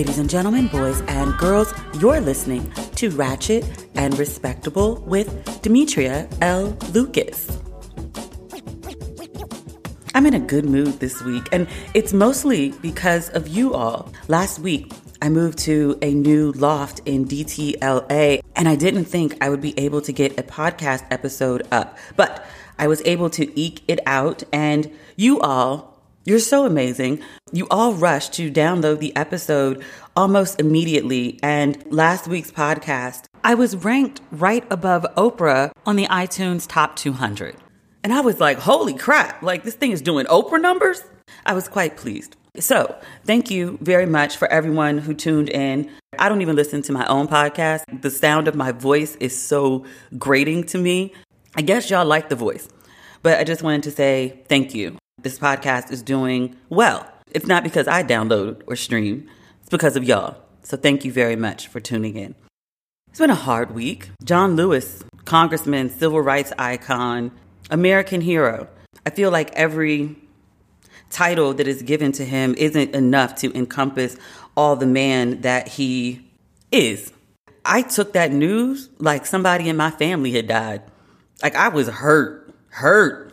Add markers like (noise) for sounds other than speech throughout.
Ladies and gentlemen, boys and girls, you're listening to Ratchet and Respectable with Demetria L. Lucas. I'm in a good mood this week, and it's mostly because of you all. Last week, I moved to a new loft in DTLA, and I didn't think I would be able to get a podcast episode up, but I was able to eke it out, and you all, you're so amazing. You all rushed to download the episode almost immediately, and last week's podcast, I was ranked right above Oprah on the iTunes Top 200. And I was like, holy crap, like this thing is doing Oprah numbers? I was quite pleased. So, thank you very much for everyone who tuned in. I don't even listen to my own podcast. The sound of my voice is so grating to me. I guess y'all like the voice, but I just wanted to say thank you. This podcast is doing well. It's not because I download or stream, it's because of y'all. So, thank you very much for tuning in. It's been a hard week. John Lewis, congressman, civil rights icon, American hero. I feel like every title that is given to him isn't enough to encompass all the man that he is. I took that news like somebody in my family had died. Like I was hurt, hurt.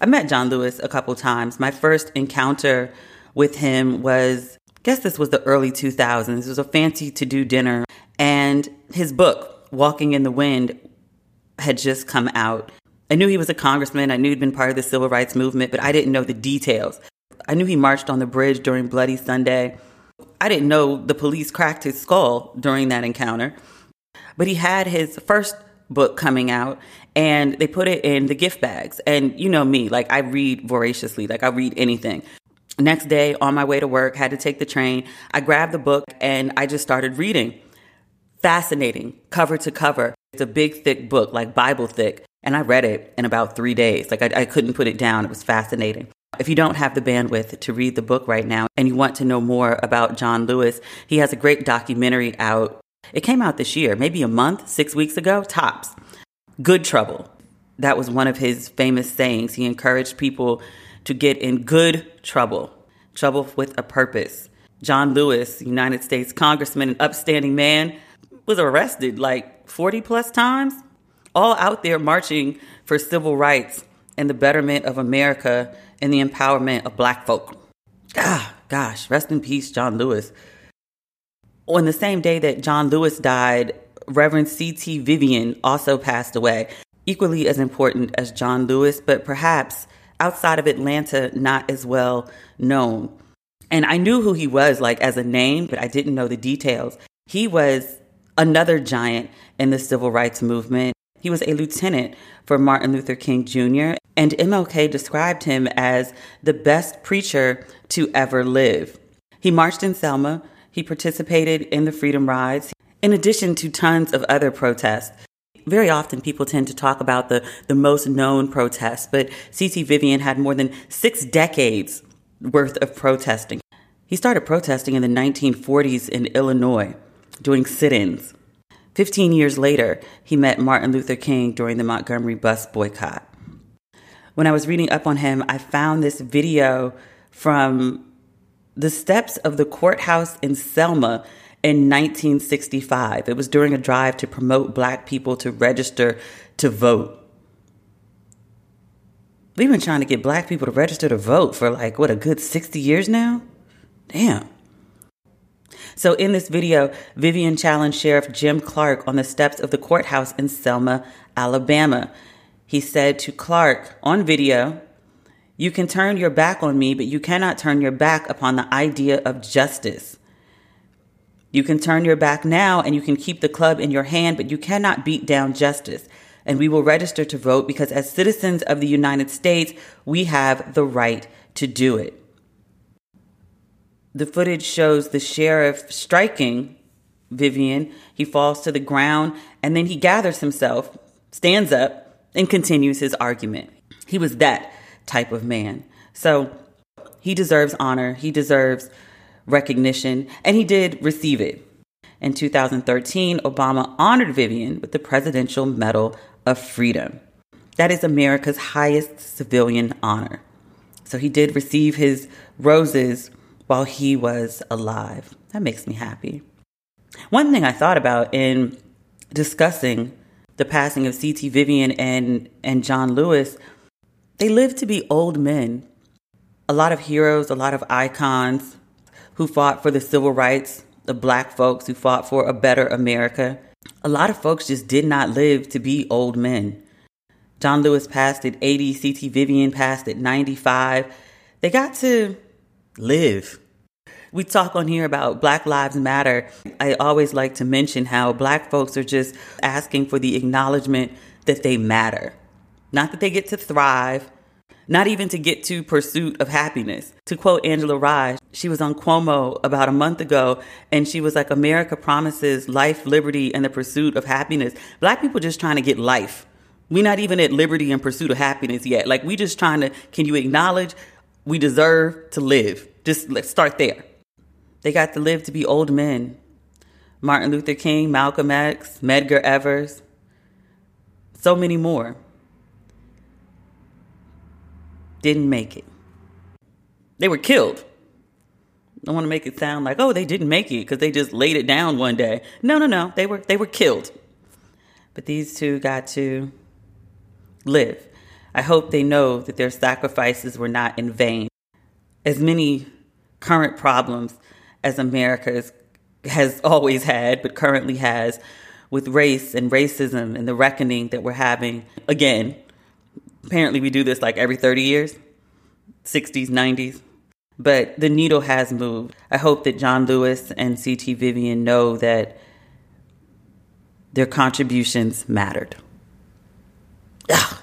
I met John Lewis a couple times. My first encounter with him was, I guess this was the early 2000s. It was a fancy to do dinner, and his book, Walking in the Wind, had just come out. I knew he was a congressman. I knew he'd been part of the civil rights movement, but I didn't know the details. I knew he marched on the bridge during Bloody Sunday. I didn't know the police cracked his skull during that encounter. But he had his first book coming out and they put it in the gift bags. And you know me, like I read voraciously, like I read anything. Next day on my way to work, had to take the train. I grabbed the book and I just started reading. Fascinating, cover to cover. It's a big, thick book, like Bible thick. And I read it in about three days. Like I, I couldn't put it down. It was fascinating. If you don't have the bandwidth to read the book right now and you want to know more about John Lewis, he has a great documentary out. It came out this year, maybe a month, six weeks ago, tops. Good trouble. That was one of his famous sayings. He encouraged people to get in good trouble, trouble with a purpose. John Lewis, United States Congressman, an upstanding man, was arrested like 40 plus times all out there marching for civil rights and the betterment of America and the empowerment of black folk. Ah, gosh, rest in peace, John Lewis. On the same day that John Lewis died, Reverend C.T. Vivian also passed away, equally as important as John Lewis, but perhaps outside of Atlanta, not as well known. And I knew who he was, like as a name, but I didn't know the details. He was another giant in the civil rights movement. He was a lieutenant for Martin Luther King Jr., and MLK described him as the best preacher to ever live. He marched in Selma, he participated in the Freedom Rides, in addition to tons of other protests. Very often, people tend to talk about the, the most known protests, but C.T. Vivian had more than six decades worth of protesting. He started protesting in the 1940s in Illinois, doing sit ins. Fifteen years later, he met Martin Luther King during the Montgomery bus boycott. When I was reading up on him, I found this video from the steps of the courthouse in Selma in 1965. It was during a drive to promote black people to register to vote. We've been trying to get black people to register to vote for like, what, a good 60 years now? Damn. So in this video, Vivian challenged Sheriff Jim Clark on the steps of the courthouse in Selma, Alabama. He said to Clark on video, You can turn your back on me, but you cannot turn your back upon the idea of justice. You can turn your back now and you can keep the club in your hand, but you cannot beat down justice. And we will register to vote because as citizens of the United States, we have the right to do it. The footage shows the sheriff striking Vivian. He falls to the ground and then he gathers himself, stands up, and continues his argument. He was that type of man. So he deserves honor, he deserves recognition, and he did receive it. In 2013, Obama honored Vivian with the Presidential Medal of Freedom. That is America's highest civilian honor. So he did receive his roses while he was alive. That makes me happy. One thing I thought about in discussing the passing of C.T. Vivian and, and John Lewis, they lived to be old men. A lot of heroes, a lot of icons who fought for the civil rights of black folks, who fought for a better America. A lot of folks just did not live to be old men. John Lewis passed at 80, C.T. Vivian passed at 95. They got to live. We talk on here about Black Lives Matter. I always like to mention how black folks are just asking for the acknowledgement that they matter. Not that they get to thrive, not even to get to pursuit of happiness. To quote Angela Rye, she was on Cuomo about a month ago and she was like, America promises life, liberty, and the pursuit of happiness. Black people just trying to get life. We're not even at liberty and pursuit of happiness yet. Like we just trying to, can you acknowledge we deserve to live? Just let's start there. They got to live to be old men. Martin Luther King, Malcolm X, Medgar Evers, so many more didn't make it. They were killed. I want to make it sound like, oh, they didn't make it because they just laid it down one day. No, no, no. They were they were killed. But these two got to live. I hope they know that their sacrifices were not in vain. As many current problems as America has always had, but currently has, with race and racism and the reckoning that we're having. Again, apparently we do this like every 30 years, 60s, 90s. But the needle has moved. I hope that John Lewis and C.T. Vivian know that their contributions mattered. Ugh,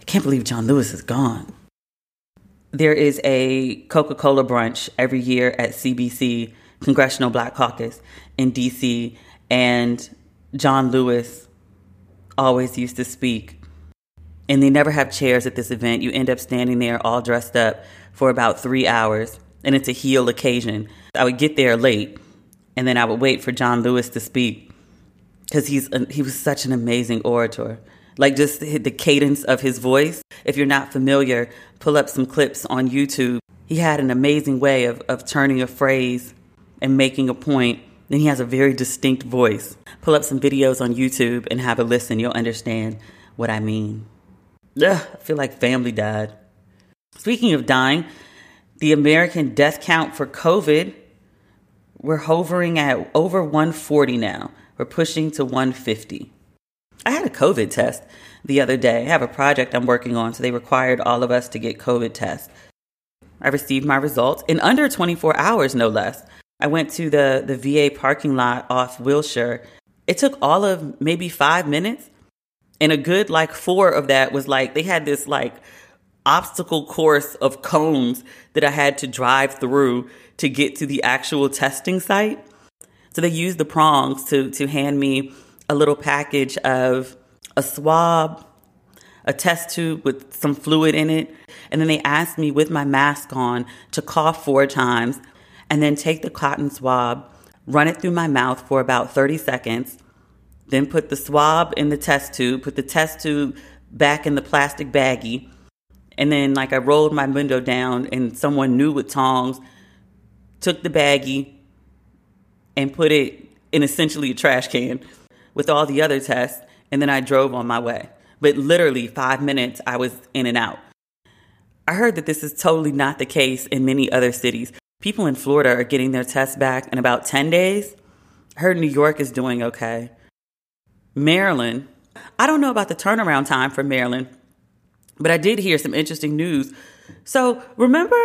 I can't believe John Lewis is gone. There is a Coca Cola brunch every year at CBC, Congressional Black Caucus in DC, and John Lewis always used to speak. And they never have chairs at this event. You end up standing there all dressed up for about three hours, and it's a heel occasion. I would get there late, and then I would wait for John Lewis to speak because he's he was such an amazing orator like just the cadence of his voice. If you're not familiar, pull up some clips on YouTube. He had an amazing way of, of turning a phrase and making a point. and he has a very distinct voice. Pull up some videos on YouTube and have a listen. You'll understand what I mean. Ugh, I feel like family died. Speaking of dying, the American death count for COVID, we're hovering at over 140 now. We're pushing to 150. I had a COVID test the other day. I have a project I'm working on, so they required all of us to get COVID tests. I received my results in under 24 hours, no less. I went to the, the VA parking lot off Wilshire. It took all of maybe five minutes. And a good like four of that was like they had this like obstacle course of cones that I had to drive through to get to the actual testing site. So they used the prongs to to hand me a little package of a swab, a test tube with some fluid in it. And then they asked me with my mask on to cough four times and then take the cotton swab, run it through my mouth for about 30 seconds, then put the swab in the test tube, put the test tube back in the plastic baggie. And then, like, I rolled my window down, and someone new with tongs took the baggie and put it in essentially a trash can with all the other tests, and then I drove on my way. But literally, five minutes, I was in and out. I heard that this is totally not the case in many other cities. People in Florida are getting their tests back in about 10 days. I heard New York is doing okay. Maryland, I don't know about the turnaround time for Maryland, but I did hear some interesting news. So remember,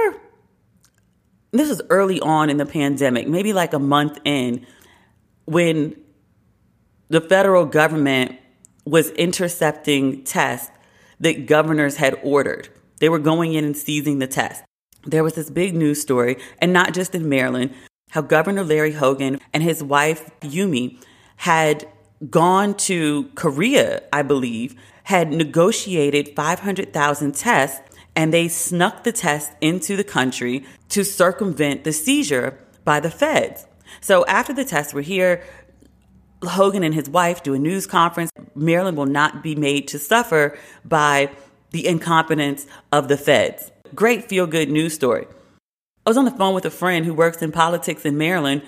this was early on in the pandemic, maybe like a month in, when the federal government was intercepting tests that governors had ordered. They were going in and seizing the tests. There was this big news story, and not just in Maryland, how Governor Larry Hogan and his wife Yumi had gone to Korea, I believe, had negotiated 500,000 tests, and they snuck the tests into the country to circumvent the seizure by the feds. So after the tests were here, Hogan and his wife do a news conference. Maryland will not be made to suffer by the incompetence of the feds. Great feel good news story. I was on the phone with a friend who works in politics in Maryland,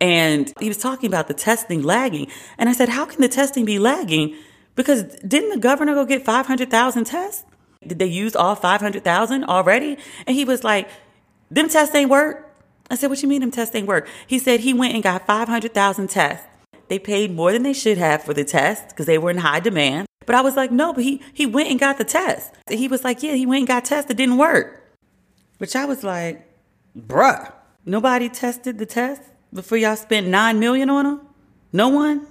and he was talking about the testing lagging. And I said, How can the testing be lagging? Because didn't the governor go get 500,000 tests? Did they use all 500,000 already? And he was like, Them tests ain't work. I said, What you mean them tests ain't work? He said he went and got 500,000 tests. They paid more than they should have for the test because they were in high demand. But I was like, No, but he, he went and got the test. He was like, Yeah, he went and got tests. It didn't work. Which I was like, Bruh, nobody tested the test before y'all spent nine million on them? No one?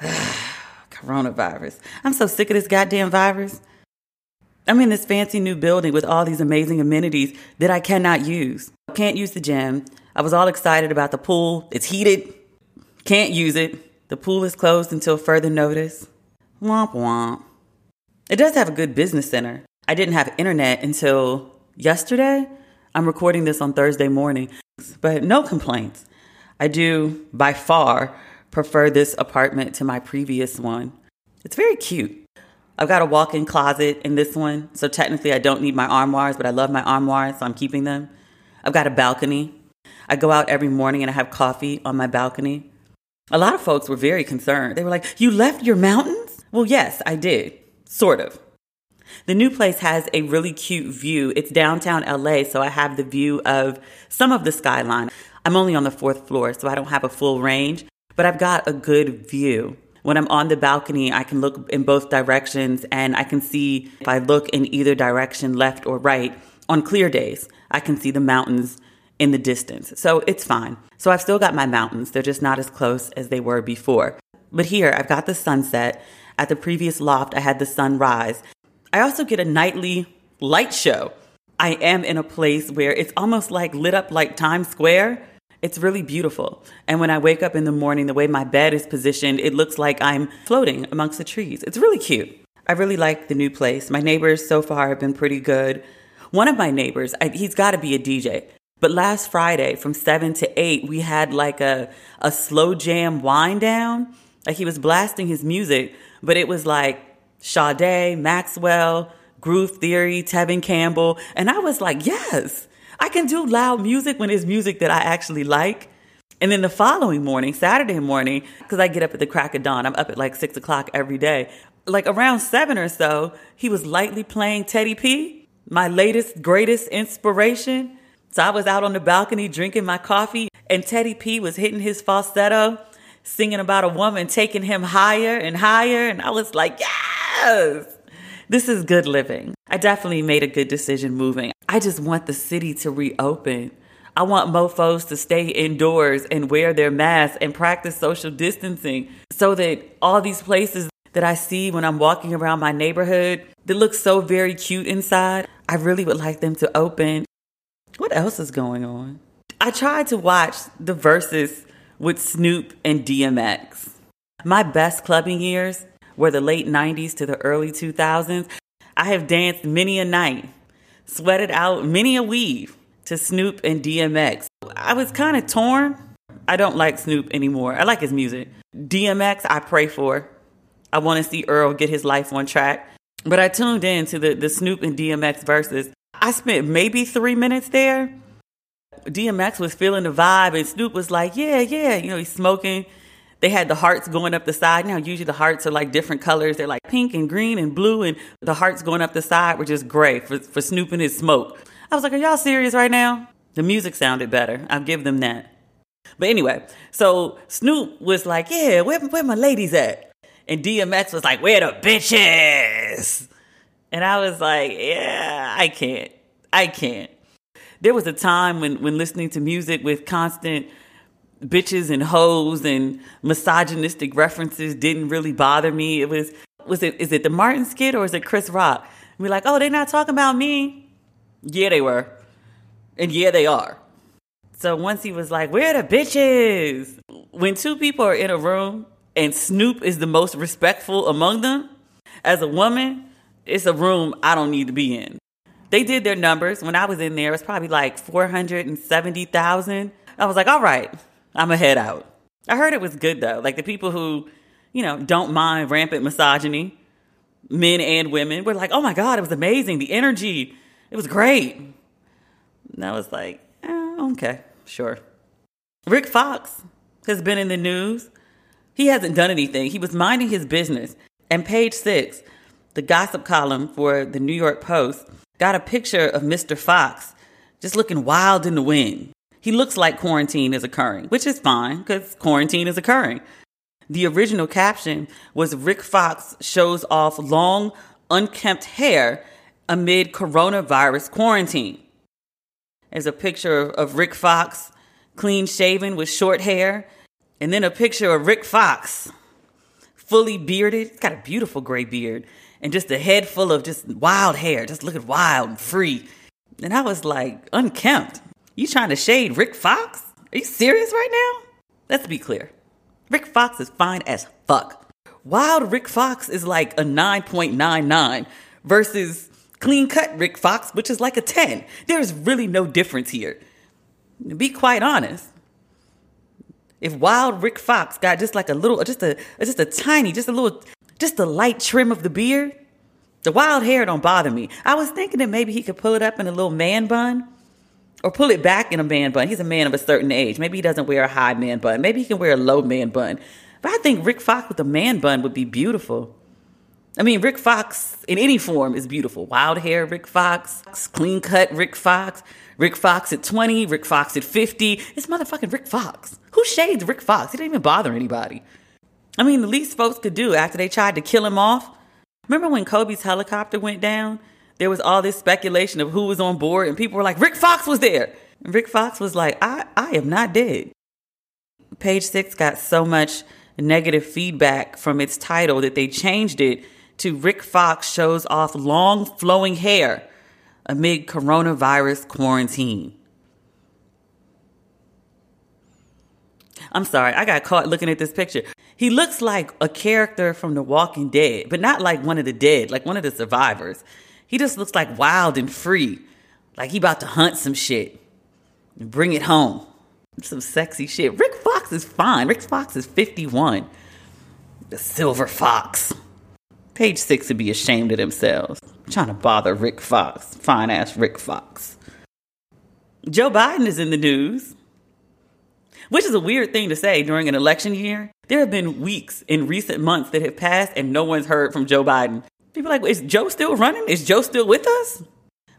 (sighs) Coronavirus. I'm so sick of this goddamn virus. I'm in this fancy new building with all these amazing amenities that I cannot use. Can't use the gym. I was all excited about the pool. It's heated. Can't use it. The pool is closed until further notice. Womp womp. It does have a good business center. I didn't have internet until yesterday, I'm recording this on Thursday morning, but no complaints. I do by far prefer this apartment to my previous one. It's very cute. I've got a walk in closet in this one, so technically I don't need my armoires, but I love my armoires, so I'm keeping them. I've got a balcony. I go out every morning and I have coffee on my balcony. A lot of folks were very concerned. They were like, You left your mountains? Well, yes, I did. Sort of. The new place has a really cute view. It's downtown LA, so I have the view of some of the skyline. I'm only on the fourth floor, so I don't have a full range, but I've got a good view. When I'm on the balcony, I can look in both directions and I can see if I look in either direction, left or right, on clear days, I can see the mountains in the distance. So it's fine. So I've still got my mountains. They're just not as close as they were before. But here, I've got the sunset. At the previous loft, I had the sunrise. I also get a nightly light show. I am in a place where it's almost like lit up like Times Square. It's really beautiful. And when I wake up in the morning, the way my bed is positioned, it looks like I'm floating amongst the trees. It's really cute. I really like the new place. My neighbors so far have been pretty good. One of my neighbors, I, he's got to be a DJ. But last Friday from 7 to 8, we had like a, a slow jam wind down. Like he was blasting his music, but it was like Sade, Maxwell, Groove Theory, Tevin Campbell. And I was like, yes, I can do loud music when it's music that I actually like. And then the following morning, Saturday morning, because I get up at the crack of dawn, I'm up at like six o'clock every day. Like around seven or so, he was lightly playing Teddy P, my latest, greatest inspiration. So I was out on the balcony drinking my coffee, and Teddy P was hitting his falsetto, singing about a woman taking him higher and higher. And I was like, yes, this is good living. I definitely made a good decision moving. I just want the city to reopen. I want mofos to stay indoors and wear their masks and practice social distancing so that all these places that I see when I'm walking around my neighborhood that look so very cute inside, I really would like them to open. What else is going on? I tried to watch the Verzuz with Snoop and DMX. My best clubbing years were the late 90s to the early 2000s. I have danced many a night, sweated out many a weave to Snoop and DMX. I was kind of torn. I don't like Snoop anymore. I like his music. DMX, I pray for. I want to see Earl get his life on track. But I tuned in to the, the Snoop and DMX Verzuz. I spent maybe three minutes there. DMX was feeling the vibe, and Snoop was like, Yeah, yeah. You know, he's smoking. They had the hearts going up the side. Now, usually the hearts are like different colors. They're like pink and green and blue, and the hearts going up the side were just gray for, for Snoop and his smoke. I was like, Are y'all serious right now? The music sounded better. I'll give them that. But anyway, so Snoop was like, Yeah, where, where my ladies at? And DMX was like, Where the bitches? And I was like, Yeah, I can't. I can't. There was a time when, when listening to music with constant bitches and hoes and misogynistic references didn't really bother me. It was was it is it the Martin skit or is it Chris Rock? We're like, oh, they're not talking about me. Yeah, they were. And yeah, they are. So once he was like, Where the bitches? When two people are in a room and Snoop is the most respectful among them, as a woman, it's a room I don't need to be in. They did their numbers. When I was in there, it was probably like 470,000. I was like, all right, I'm a head out. I heard it was good though. Like the people who, you know, don't mind rampant misogyny, men and women, were like, oh my God, it was amazing. The energy, it was great. And I was like, eh, Okay, sure. Rick Fox has been in the news. He hasn't done anything. He was minding his business. And page six, the gossip column for the New York Post, got a picture of Mr. Fox just looking wild in the wind. He looks like quarantine is occurring, which is fine because quarantine is occurring. The original caption was Rick Fox shows off long, unkempt hair amid coronavirus quarantine. There's a picture of Rick Fox clean shaven with short hair, and then a picture of Rick Fox fully bearded. He's got a beautiful gray beard and just a head full of just wild hair, just looking wild and free. And I was like, unkempt. You trying to shade Rick Fox? Are you serious right now? Let's be clear. Rick Fox is fine as fuck. Wild Rick Fox is like a 9.99 versus clean cut Rick Fox, which is like a 10. There's really no difference here. Be quite honest. If wild Rick Fox got just like a little, just a, just a tiny, just a little, just a light trim of the beard, the wild hair don't bother me. I was thinking that maybe he could pull it up in a little man bun or pull it back in a man bun. He's a man of a certain age. Maybe he doesn't wear a high man bun. Maybe he can wear a low man bun. But I think Rick Fox with a man bun would be beautiful. I mean, Rick Fox in any form is beautiful. Wild hair, Rick Fox, clean cut, Rick Fox, Rick Fox at 20, Rick Fox at 50. It's motherfucking Rick Fox. Who shades Rick Fox? He didn't even bother anybody. I mean, the least folks could do after they tried to kill him off. Remember when Kobe's helicopter went down? There was all this speculation of who was on board, and people were like, Rick Fox was there. And Rick Fox was like, I, I am not dead. Page six got so much negative feedback from its title that they changed it to Rick Fox shows off long flowing hair amid coronavirus quarantine. I'm sorry, I got caught looking at this picture. He looks like a character from The Walking Dead, but not like one of the dead, like one of the survivors. He just looks like wild and free, like he about to hunt some shit and bring it home. Some sexy shit. Rick Fox is fine. Rick Fox is 51. The silver fox. Page six would be ashamed of themselves. trying to bother Rick Fox, fine ass Rick Fox. Joe Biden is in the news, which is a weird thing to say during an election year. There have been weeks in recent months that have passed and no one's heard from Joe Biden. People like, is Joe still running? Is Joe still with us?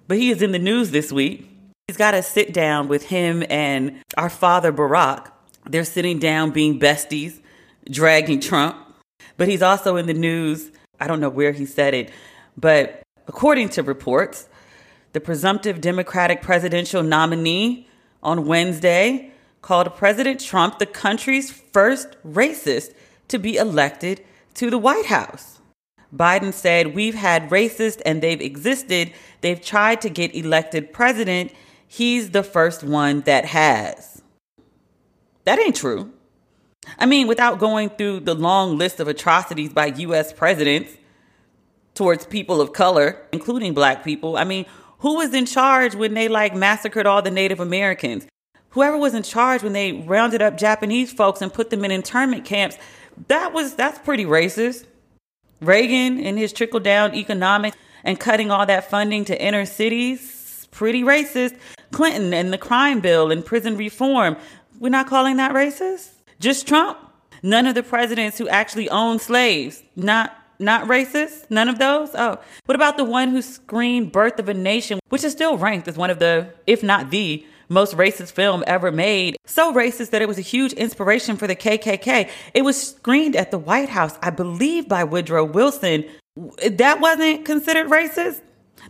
But he is in the news this week. He's got to sit down with him and our father Barack. They're sitting down being besties, dragging Trump. But he's also in the news I don't know where he said it, but according to reports, the presumptive Democratic presidential nominee on Wednesday called President Trump the country's first racist to be elected to the White House. Biden said, We've had racists and they've existed. They've tried to get elected president. He's the first one that has. That ain't true. I mean, without going through the long list of atrocities by US presidents towards people of color, including black people, I mean, who was in charge when they like massacred all the Native Americans? Whoever was in charge when they rounded up Japanese folks and put them in internment camps, that was that's pretty racist. Reagan and his trickle down economics and cutting all that funding to inner cities, pretty racist. Clinton and the crime bill and prison reform, we're not calling that racist? Just Trump? None of the presidents who actually owned slaves, not not racist? None of those? Oh. What about the one who screened Birth of a Nation, which is still ranked as one of the, if not the, most racist film ever made. So racist that it was a huge inspiration for the KKK. It was screened at the White House, I believe, by Woodrow Wilson. That wasn't considered racist?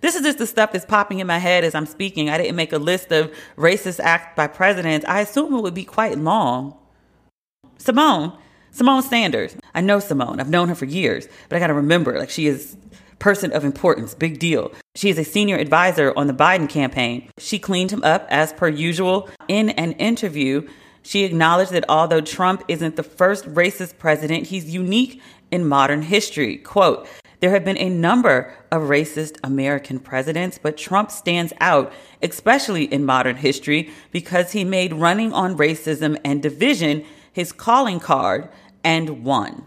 This is just the stuff that's popping in my head as I'm speaking. I didn't make a list of racist acts by presidents. I assume it would be quite long. Symone, Symone Sanders. I know Symone. I've known her for years, but I got to remember, like, she is person of importance, big deal. She is a senior advisor on the Biden campaign. She cleaned him up as per usual. In an interview, she acknowledged that although Trump isn't the first racist president, he's unique in modern history. Quote, there have been a number of racist American presidents, but Trump stands out, especially in modern history, because he made running on racism and division his calling card and won.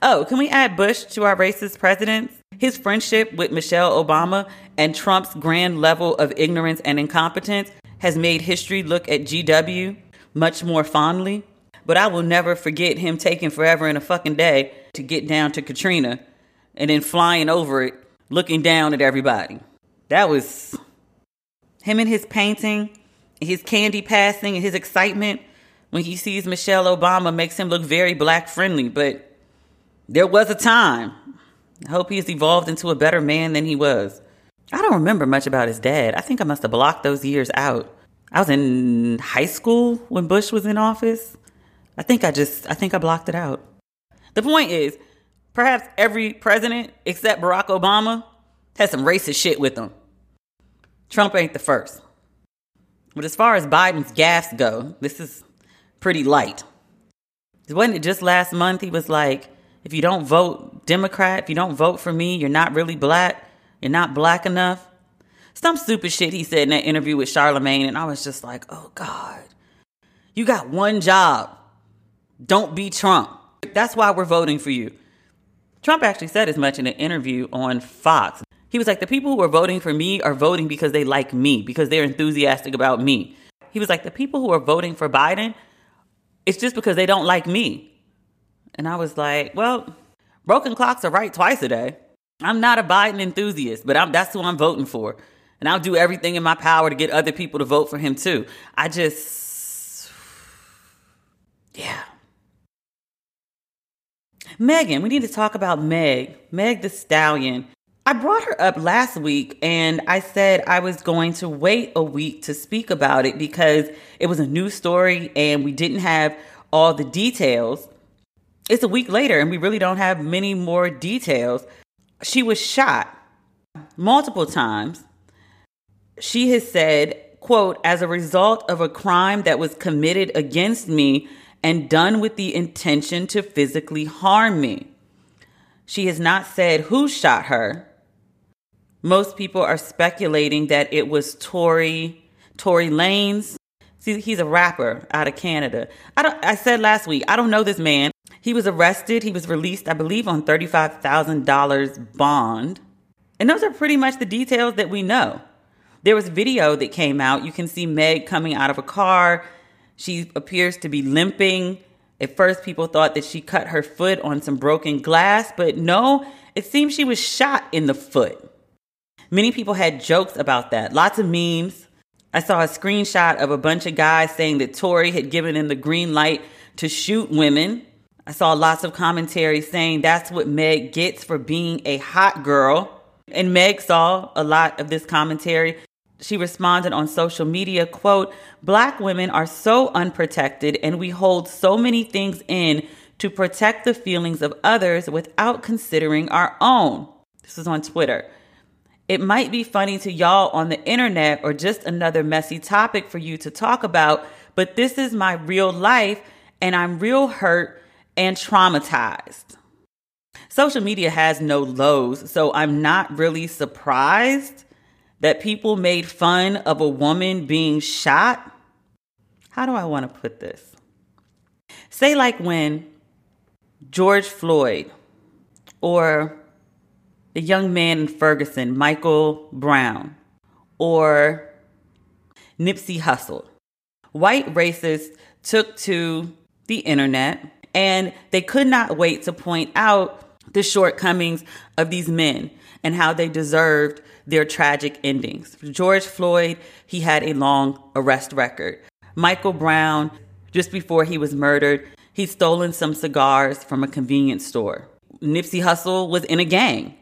Oh, can we add Bush to our racist presidents? His friendship with Michelle Obama and Trump's grand level of ignorance and incompetence has made history look at GW much more fondly. But I will never forget him taking forever in a fucking day to get down to Katrina and then flying over it, looking down at everybody. That was him and his painting, his candy passing, and his excitement when he sees Michelle Obama makes him look very black friendly. But there was a time. I hope he's evolved into a better man than he was. I don't remember much about his dad. I think I must have blocked those years out. I was in high school when Bush was in office. I think I just, I think I blocked it out. The point is, perhaps every president except Barack Obama has some racist shit with them. Trump ain't the first. But as far as Biden's gaffes go, this is pretty light. Wasn't it just last month he was like, if you don't vote Democrat, if you don't vote for me, you're not really black, you're not black enough? Some stupid shit he said in that interview with Charlemagne, and I was just like, oh God, you got one job. Don't be Trump. That's why we're voting for you. Trump actually said as much in an interview on Fox. He was like, the people who are voting for me are voting because they like me, because they're enthusiastic about me. He was like, the people who are voting for Biden, it's just because they don't like me. And I was like, well, broken clocks are right twice a day. I'm not a Biden enthusiast, but I'm, that's who I'm voting for. And I'll do everything in my power to get other people to vote for him too. I just, yeah. Megan, we need to talk about Meg, Meg Thee Stallion. I brought her up last week and I said I was going to wait a week to speak about it because it was a new story and we didn't have all the details. It's a week later and we really don't have many more details. She was shot multiple times. She has said, quote, as a result of a crime that was committed against me and done with the intention to physically harm me. She has not said who shot her most people are speculating that it was Tory Tory Lanez. See, he's a rapper out of Canada. I don't. I said last week I don't know this man. He was arrested. He was released, I believe, on thirty-five thousand dollars bond, and those are pretty much the details that we know. There was video that came out. You can see Meg coming out of a car. She appears to be limping. At first, people thought that she cut her foot on some broken glass, but no, it seems she was shot in the foot. Many people had jokes about that, lots of memes. I saw a screenshot of a bunch of guys saying that Tory had given him the green light to shoot women. I saw lots of commentary saying that's what Meg gets for being a hot girl. And Meg saw a lot of this commentary. She responded on social media, quote, Black women are so unprotected and we hold so many things in to protect the feelings of others without considering our own. This is on Twitter. It might be funny to y'all on the internet or just another messy topic for you to talk about, but this is my real life and I'm real hurt and traumatized. Social media has no lows, so I'm not really surprised that people made fun of a woman being shot. How do I want to put this? Say, like when George Floyd or the young man in Ferguson, Michael Brown, or Nipsey Hussle. White racists took to the internet and they could not wait to point out the shortcomings of these men and how they deserved their tragic endings. George Floyd, he had a long arrest record. Michael Brown, just before he was murdered, he'd stolen some cigars from a convenience store. Nipsey Hussle was in a gang.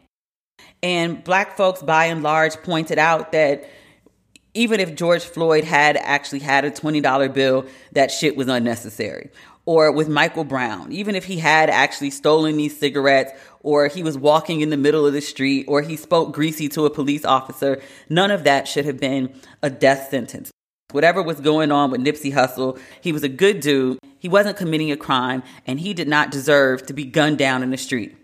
And black folks, by and large, pointed out that even if George Floyd had actually had a $20 bill, that shit was unnecessary. Or with Michael Brown, even if he had actually stolen these cigarettes, or he was walking in the middle of the street, or he spoke greasy to a police officer, none of that should have been a death sentence. Whatever was going on with Nipsey Hussle, he was a good dude. He wasn't committing a crime, and he did not deserve to be gunned down in the street.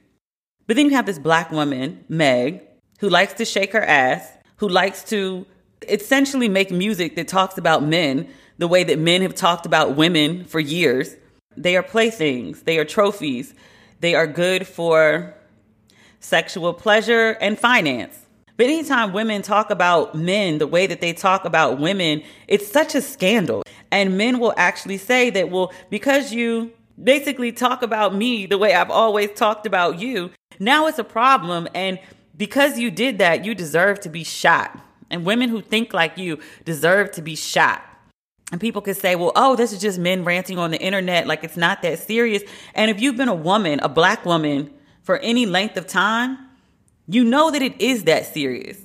But then you have this black woman, Meg, who likes to shake her ass, who likes to essentially make music that talks about men the way that men have talked about women for years. They are playthings, they are trophies, they are good for sexual pleasure and finance. But anytime women talk about men the way that they talk about women, it's such a scandal. And men will actually say that, well, because you basically talk about me the way I've always talked about you, now it's a problem. And because you did that, you deserve to be shot. And women who think like you deserve to be shot. And people could say, well, oh, this is just men ranting on the internet. Like it's not that serious. And if you've been a woman, a black woman, for any length of time, you know that it is that serious.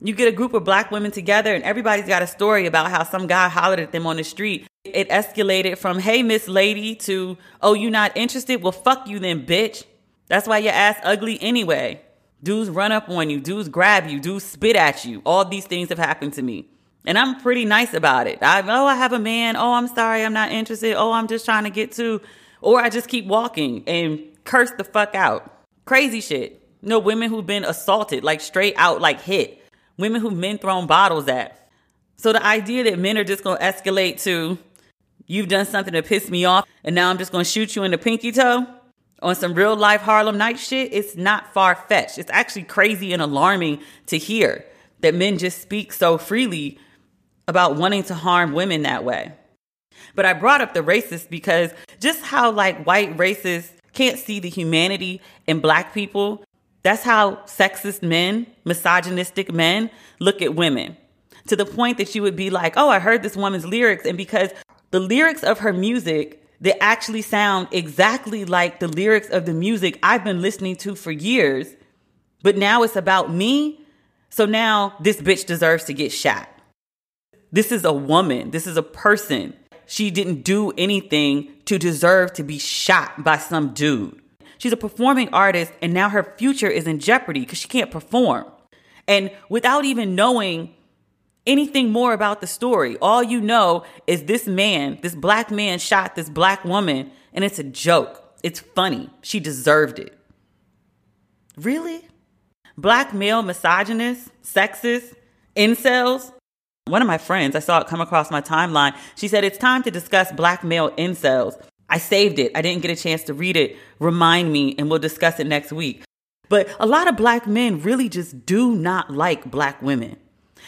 You get a group of black women together and everybody's got a story about how some guy hollered at them on the street. It escalated from, hey, Miss Lady, to, oh, you not interested? Well, fuck you then, bitch. That's why your ass ugly anyway. Dudes run up on you, dudes grab you, dudes spit at you. All these things have happened to me. And I'm pretty nice about it. I, oh, I have a man. Oh, I'm sorry, I'm not interested. Oh, I'm just trying to get to. Or I just keep walking and curse the fuck out. Crazy shit. Know, women who've been assaulted, like straight out, like hit. Women who men thrown bottles at. So the idea that men are just gonna escalate to, you've done something to piss me off, and now I'm just gonna shoot you in the pinky toe on some real life Harlem Night shit, it's not far fetched. It's actually crazy and alarming to hear that men just speak so freely about wanting to harm women that way. But I brought up the racist because just how like white racists can't see the humanity in black people. That's how sexist men, misogynistic men look at women to the point that you would be like, oh, I heard this woman's lyrics. And because the lyrics of her music, they actually sound exactly like the lyrics of the music I've been listening to for years. But now it's about me. So now this bitch deserves to get shot. This is a woman. This is a person she didn't do anything to deserve to be shot by some dude. She's a performing artist, and now her future is in jeopardy because she can't perform. And without even knowing anything more about the story, all you know is this man, this black man shot this black woman, and it's a joke. It's funny. She deserved it. Really? Black male misogynists, sexist, incels, one of my friends, I saw it come across my timeline. She said, It's time to discuss black male incels. I saved it. I didn't get a chance to read it. Remind me, and we'll discuss it next week. But a lot of black men really just do not like black women.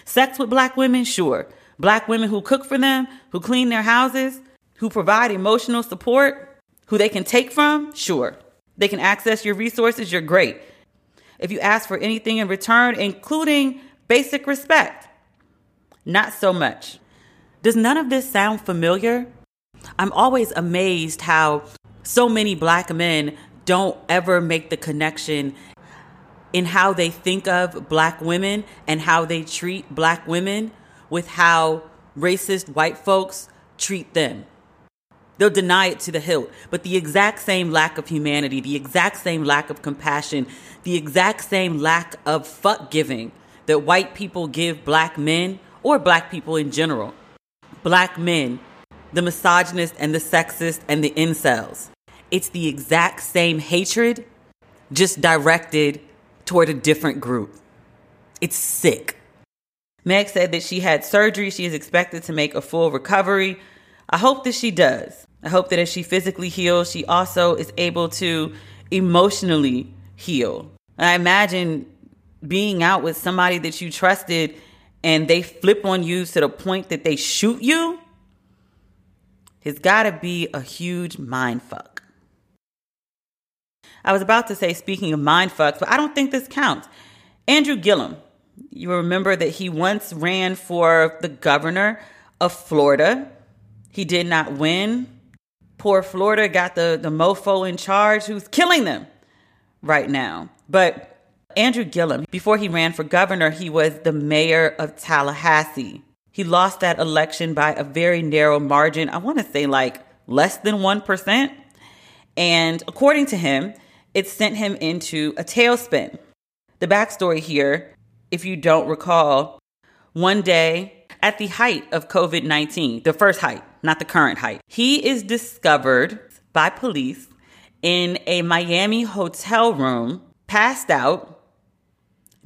Sex with black women, sure. Black women who cook for them, who clean their houses, who provide emotional support, who they can take from, sure. They can access your resources, you're great. If you ask for anything in return, including basic respect, not so much. Does none of this sound familiar? I'm always amazed how so many black men don't ever make the connection in how they think of black women and how they treat black women with how racist white folks treat them. They'll deny it to the hilt, but the exact same lack of humanity, the exact same lack of compassion, the exact same lack of fuck giving that white people give black men or black people in general. Black men, the misogynist and the sexist and the incels. It's the exact same hatred, just directed toward a different group. It's sick. Meg said that she had surgery. She is expected to make a full recovery. I hope that she does. I hope that as she physically heals, she also is able to emotionally heal. I imagine being out with somebody that you trusted and they flip on you to the point that they shoot you, it's got to be a huge mind fuck. I was about to say, speaking of mind fucks, but I don't think this counts. Andrew Gillum, you remember that he once ran for the governor of Florida. He did not win. Poor Florida got the, the mofo in charge who's killing them right now. But Andrew Gillum, before he ran for governor, he was the mayor of Tallahassee. He lost that election by a very narrow margin. I want to say like less than 1%. And according to him, it sent him into a tailspin. The backstory here, if you don't recall, one day at the height of COVID 19, the first height, not the current height, he is discovered by police in a Miami hotel room, passed out,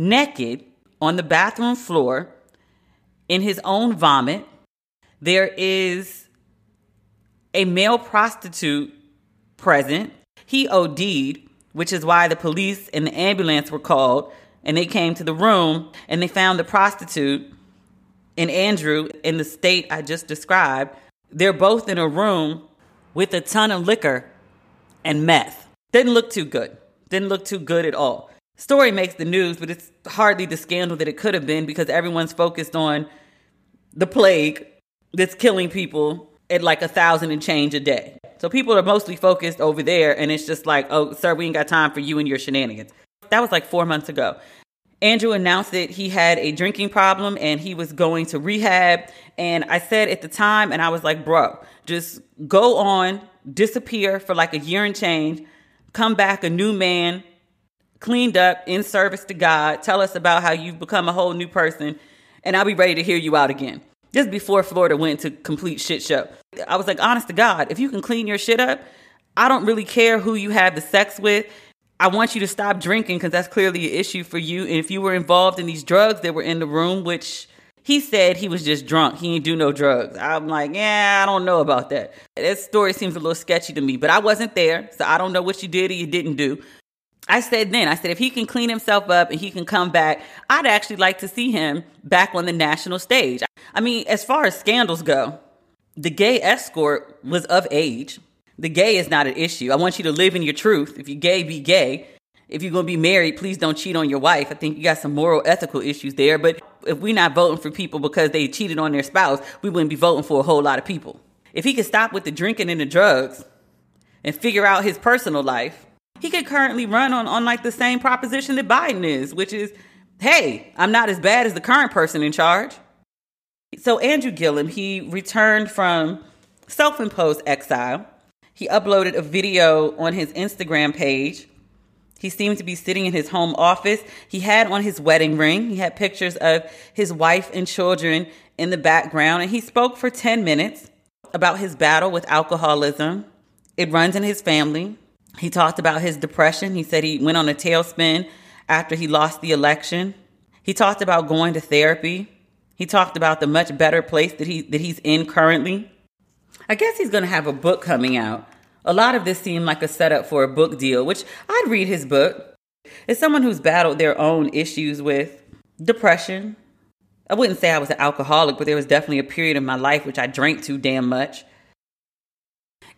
naked on the bathroom floor in his own vomit. There is a male prostitute present. He OD'd, which is why the police and the ambulance were called and they came to the room and they found the prostitute and Andrew in the state I just described. They're both in a room with a ton of liquor and meth. Didn't look too good. Didn't look too good at all. Story makes the news, but it's hardly the scandal that it could have been because everyone's focused on the plague that's killing people at like a thousand and change a day. So people are mostly focused over there, and it's just like, oh, sir, we ain't got time for you and your shenanigans. That was like four months ago. Andrew announced that he had a drinking problem and he was going to rehab. And I said at the time, and I was like, bro, just go on, disappear for like a year and change, come back a new man, cleaned up, in service to God. Tell us about how you've become a whole new person, and I'll be ready to hear you out again. Just before Florida went to complete shit show. I was like, honest to God, if you can clean your shit up, I don't really care who you have the sex with. I want you to stop drinking because that's clearly an issue for you. And if you were involved in these drugs that were in the room, which he said he was just drunk, he didn't do no drugs. I'm like, yeah, I don't know about that. That story seems a little sketchy to me, but I wasn't there, so I don't know what you did or you didn't do. I said then, I said, if he can clean himself up and he can come back, I'd actually like to see him back on the national stage. I mean, as far as scandals go, the gay escort was of age. The gay is not an issue. I want you to live in your truth. If you're gay, be gay. If you're going to be married, please don't cheat on your wife. I think you got some moral, ethical issues there. But if we're not voting for people because they cheated on their spouse, we wouldn't be voting for a whole lot of people. If he could stop with the drinking and the drugs and figure out his personal life, he could currently run on, on like the same proposition that Biden is, which is, hey, I'm not as bad as the current person in charge. So Andrew Gillum, he returned from self-imposed exile. He uploaded a video on his Instagram page. He seemed to be sitting in his home office. He had on his wedding ring. He had pictures of his wife and children in the background. And he spoke for 10 minutes about his battle with alcoholism. It runs in his family. He talked about his depression. He said he went on a tailspin after he lost the election. He talked about going to therapy. He talked about the much better place that he that he's in currently. I guess he's going to have a book coming out. A lot of this seemed like a setup for a book deal, which I'd read his book. As someone who's battled their own issues with depression, I wouldn't say I was an alcoholic, but there was definitely a period in my life which I drank too damn much.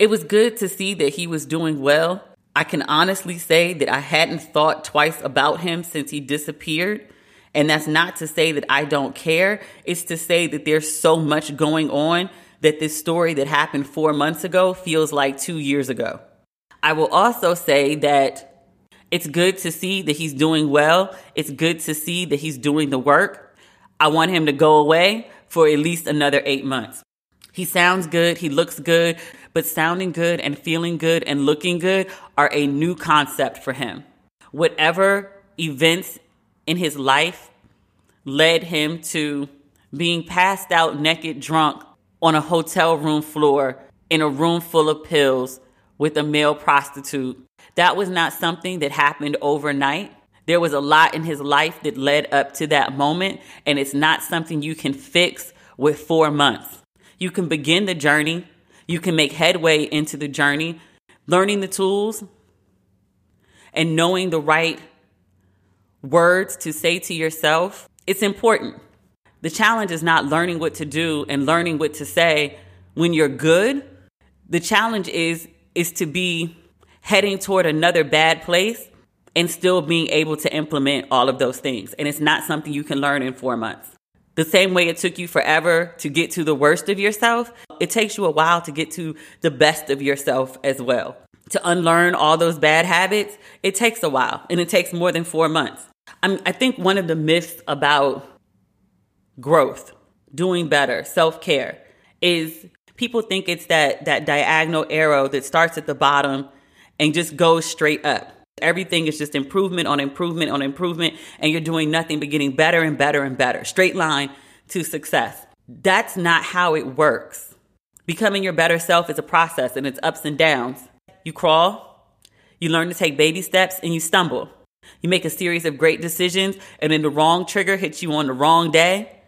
It was good to see that he was doing well. I can honestly say that I hadn't thought twice about him since he disappeared. And that's not to say that I don't care. It's to say that there's so much going on that this story that happened four months ago feels like two years ago. I will also say that it's good to see that he's doing well. It's good to see that he's doing the work. I want him to go away for at least another eight months. He sounds good. He looks good, but sounding good and feeling good and looking good are a new concept for him. Whatever events in his life led him to being passed out naked drunk on a hotel room floor in a room full of pills with a male prostitute. That was not something that happened overnight. There was a lot in his life that led up to that moment, and it's not something you can fix with four months. You can begin the journey, you can make headway into the journey, learning the tools and knowing the right words to say to yourself. It's important. The challenge is not learning what to do and learning what to say when you're good. The challenge is is to be heading toward another bad place and still being able to implement all of those things. And it's not something you can learn in 4 months. The same way it took you forever to get to the worst of yourself, it takes you a while to get to the best of yourself as well. To unlearn all those bad habits, it takes a while and it takes more than four months. I'm, I think one of the myths about growth, doing better, self care is people think it's that, that diagonal arrow that starts at the bottom and just goes straight up. Everything is just improvement on improvement on improvement, and you're doing nothing but getting better and better and better. Straight line to success. That's not how it works. Becoming your better self is a process and it's ups and downs. You crawl, you learn to take baby steps, and you stumble. You make a series of great decisions, and then the wrong trigger hits you on the wrong day,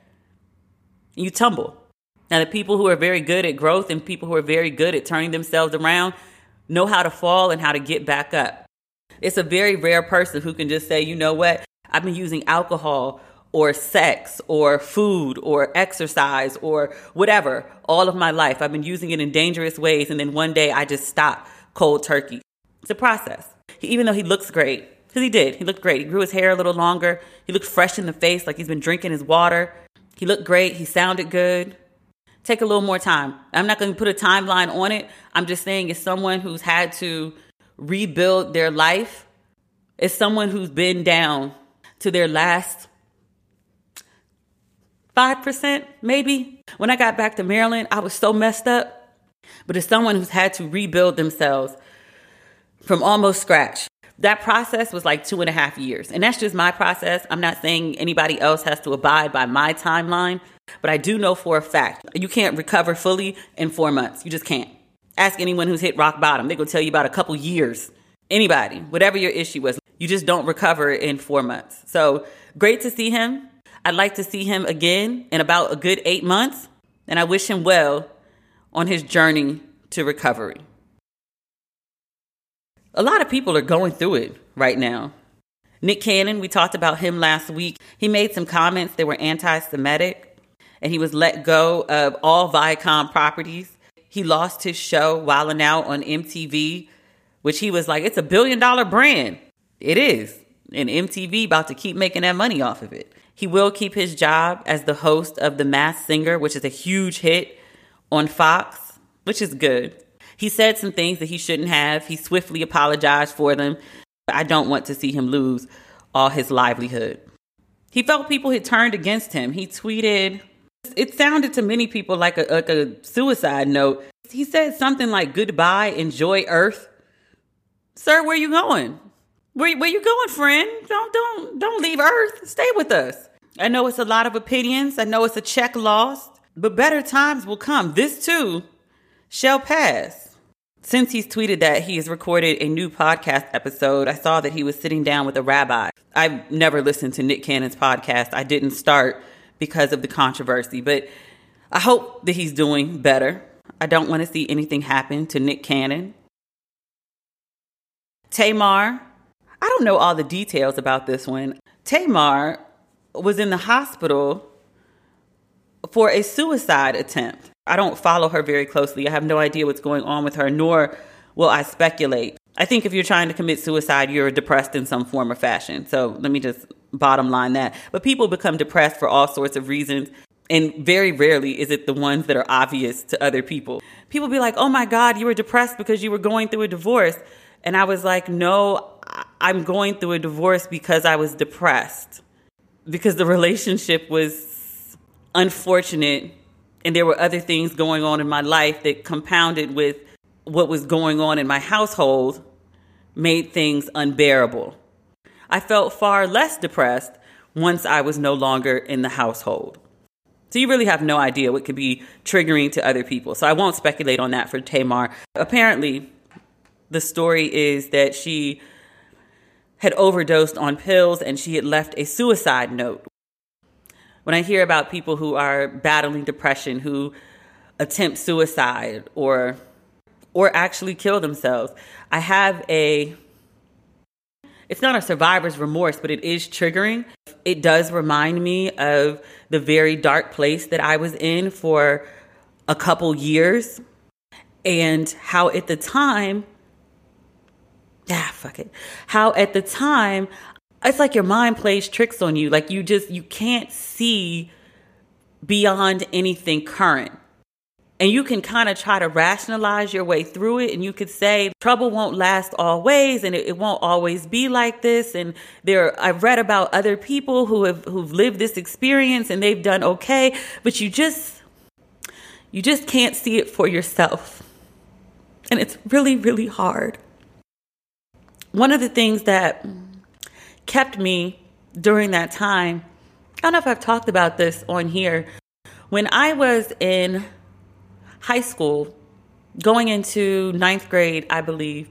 and you tumble. Now, the people who are very good at growth and people who are very good at turning themselves around know how to fall and how to get back up. It's a very rare person who can just say, you know what? I've been using alcohol or sex or food or exercise or whatever all of my life. I've been using it in dangerous ways. And then one day I just stop cold turkey. It's a process. He, even though he looks great, because he did, he looked great. He grew his hair a little longer. He looked fresh in the face, like he's been drinking his water. He looked great. He sounded good. Take a little more time. I'm not going to put a timeline on it. I'm just saying, as someone who's had to rebuild their life, as someone who's been down to their last 5%, maybe. When I got back to Maryland, I was so messed up. But as someone who's had to rebuild themselves from almost scratch, that process was like two and a half years. And that's just my process. I'm not saying anybody else has to abide by my timeline, but I do know for a fact you can't recover fully in four months. You just can't. Ask anyone who's hit rock bottom. They're going to tell you about a couple years. Anybody, whatever your issue was, you just don't recover in four months. So great to see him. I'd like to see him again in about a good eight months, and I wish him well on his journey to recovery. A lot of people are going through it right now. Nick Cannon, we talked about him last week. He made some comments that were anti Semitic, and he was let go of all Viacom properties. He lost his show while Wildin' Out on MTV, which he was like, it's a billion dollar brand. It is. And MTV about to keep making that money off of it. He will keep his job as the host of The Masked Singer, which is a huge hit on Fox, which is good. He said some things that he shouldn't have. He swiftly apologized for them. I don't want to see him lose all his livelihood. He felt people had turned against him. He tweeted, it sounded to many people like a, like a suicide note. He said something like, Goodbye, enjoy Earth. Sir, where you going? Where, where you going, friend? Don't don't don't leave Earth. Stay with us. I know it's a lot of opinions. I know it's a check lost, but better times will come. This too shall pass. Since he's tweeted that he has recorded a new podcast episode, I saw that he was sitting down with a rabbi. I've never listened to Nick Cannon's podcast. I didn't start because of the controversy, but I hope that he's doing better. I don't want to see anything happen to Nick Cannon. Tamar I don't know all the details about this one. Tamar was in the hospital for a suicide attempt. I don't follow her very closely. I have no idea what's going on with her, nor will I speculate. I think if you're trying to commit suicide, you're depressed in some form or fashion. So let me just bottom line that. But people become depressed for all sorts of reasons. And very rarely is it the ones that are obvious to other people. People be like, oh my God, you were depressed because you were going through a divorce. And I was like, no, I'm going through a divorce because I was depressed, because the relationship was unfortunate, and there were other things going on in my life that compounded with what was going on in my household, made things unbearable. I felt far less depressed once I was no longer in the household. So you really have no idea what could be triggering to other people. So I won't speculate on that for Tamar. Apparently, the story is that she had overdosed on pills and she had left a suicide note. When I hear about people who are battling depression, who attempt suicide or or actually kill themselves, I have a it's not a survivor's remorse, but it is triggering. It does remind me of the very dark place that I was in for a couple years and how at the time ah, fuck it. How at the time, it's like your mind plays tricks on you. Like you just, you can't see beyond anything current. And you can kind of try to rationalize your way through it. And you could say trouble won't last always and it, it won't always be like this. And there, I've read about other people who have, who've lived this experience and they've done okay, but you just, you just can't see it for yourself. And it's really, really hard one of the things that kept me during that time, I don't know if I've talked about this on here. When I was in high school, going into ninth grade, I believe,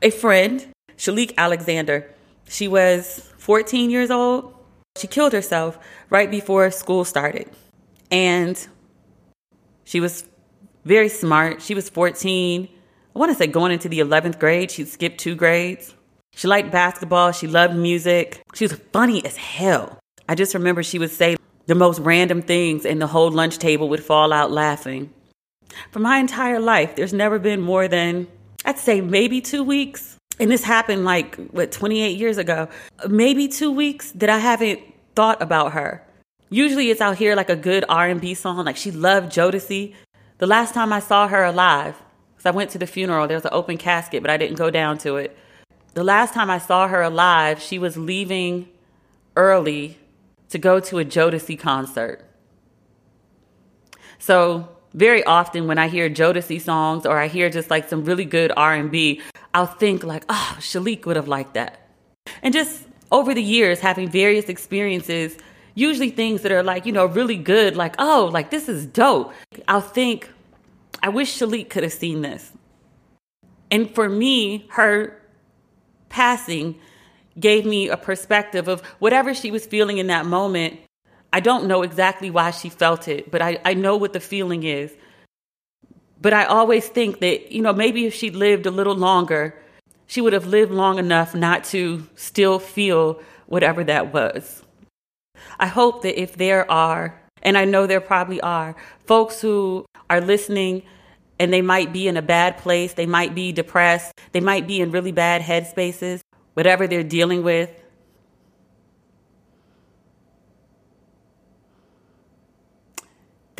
a friend, Shalik Alexander, she was 14 years old. She killed herself right before school started. And she was very smart. She was 14 I want to say going into the 11th grade, she skipped two grades. She liked basketball. She loved music. She was funny as hell. I just remember she would say the most random things, and the whole lunch table would fall out laughing. For my entire life, there's never been more than, I'd say, maybe two weeks. And this happened like, what, 28 years ago. Maybe two weeks that I haven't thought about her. Usually it's out here like a good R&B song. Like she loved Jodeci. The last time I saw her alive, because I went to the funeral, there was an open casket, but I didn't go down to it. The last time I saw her alive, she was leaving early to go to a Jodeci concert. So very often when I hear Jodeci songs or I hear just like some really good R&B, I'll think like, oh, Shalique would have liked that. And just over the years, having various experiences, usually things that are like, you know, really good, like, oh, like this is dope. I'll think, I wish Shalique could have seen this. And for me, her passing gave me a perspective of whatever she was feeling in that moment. I don't know exactly why she felt it, but I, I know what the feeling is. But I always think that, you know, maybe if she'd lived a little longer, she would have lived long enough not to still feel whatever that was. I hope that if there are, and I know there probably are, folks who are listening and they might be in a bad place, they might be depressed, they might be in really bad headspaces, whatever they're dealing with.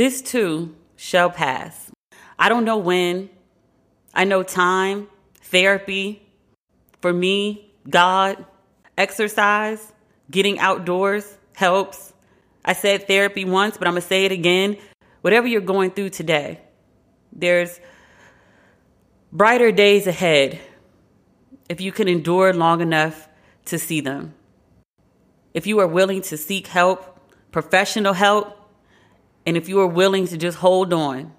This too shall pass. I don't know when. I know time, therapy, for me, God, exercise, getting outdoors helps. I said therapy once, but I'm going to say it again. Whatever you're going through today, there's brighter days ahead if you can endure long enough to see them. If you are willing to seek help, professional help, and if you are willing to just hold on,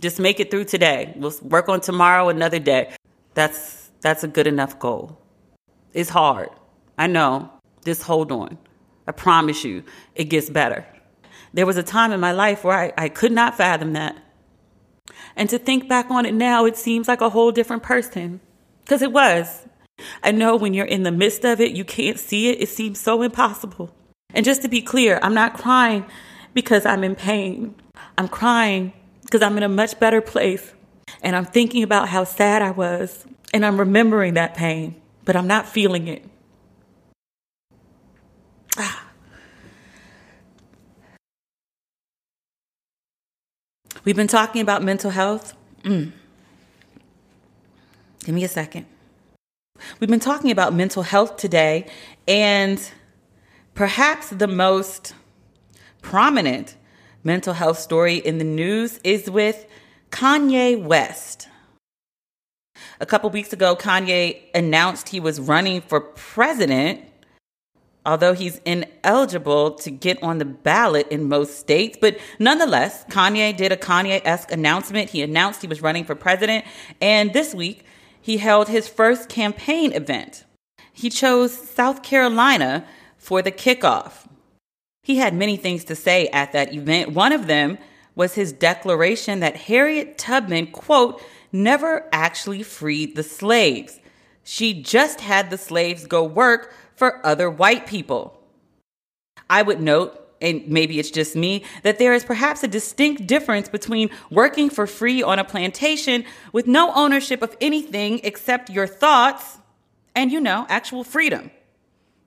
just make it through today. We'll work on tomorrow another day. That's that's a good enough goal. It's hard. I know. Just hold on. I promise you, it gets better. There was a time in my life where I, I could not fathom that. And to think back on it now, it seems like a whole different person. Because it was. I know when you're in the midst of it, you can't see it. It seems so impossible. And just to be clear, I'm not crying because I'm in pain. I'm crying because I'm in a much better place. And I'm thinking about how sad I was. And I'm remembering that pain, but I'm not feeling it. Ah. We've been talking about mental health. Mm. Give me a second. We've been talking about mental health today, and perhaps the most prominent mental health story in the news is with Kanye West. A couple weeks ago, Kanye announced he was running for president, although he's ineligible to get on the ballot in most states. But nonetheless, Kanye did a Kanye esque announcement. He announced he was running for president, and this week, he held his first campaign event. He chose South Carolina for the kickoff. He had many things to say at that event. One of them was his declaration that Harriet Tubman, quote, never actually freed the slaves. She just had the slaves go work for other white people. I would note, and maybe it's just me, that there is perhaps a distinct difference between working for free on a plantation with no ownership of anything except your thoughts and, you know, actual freedom,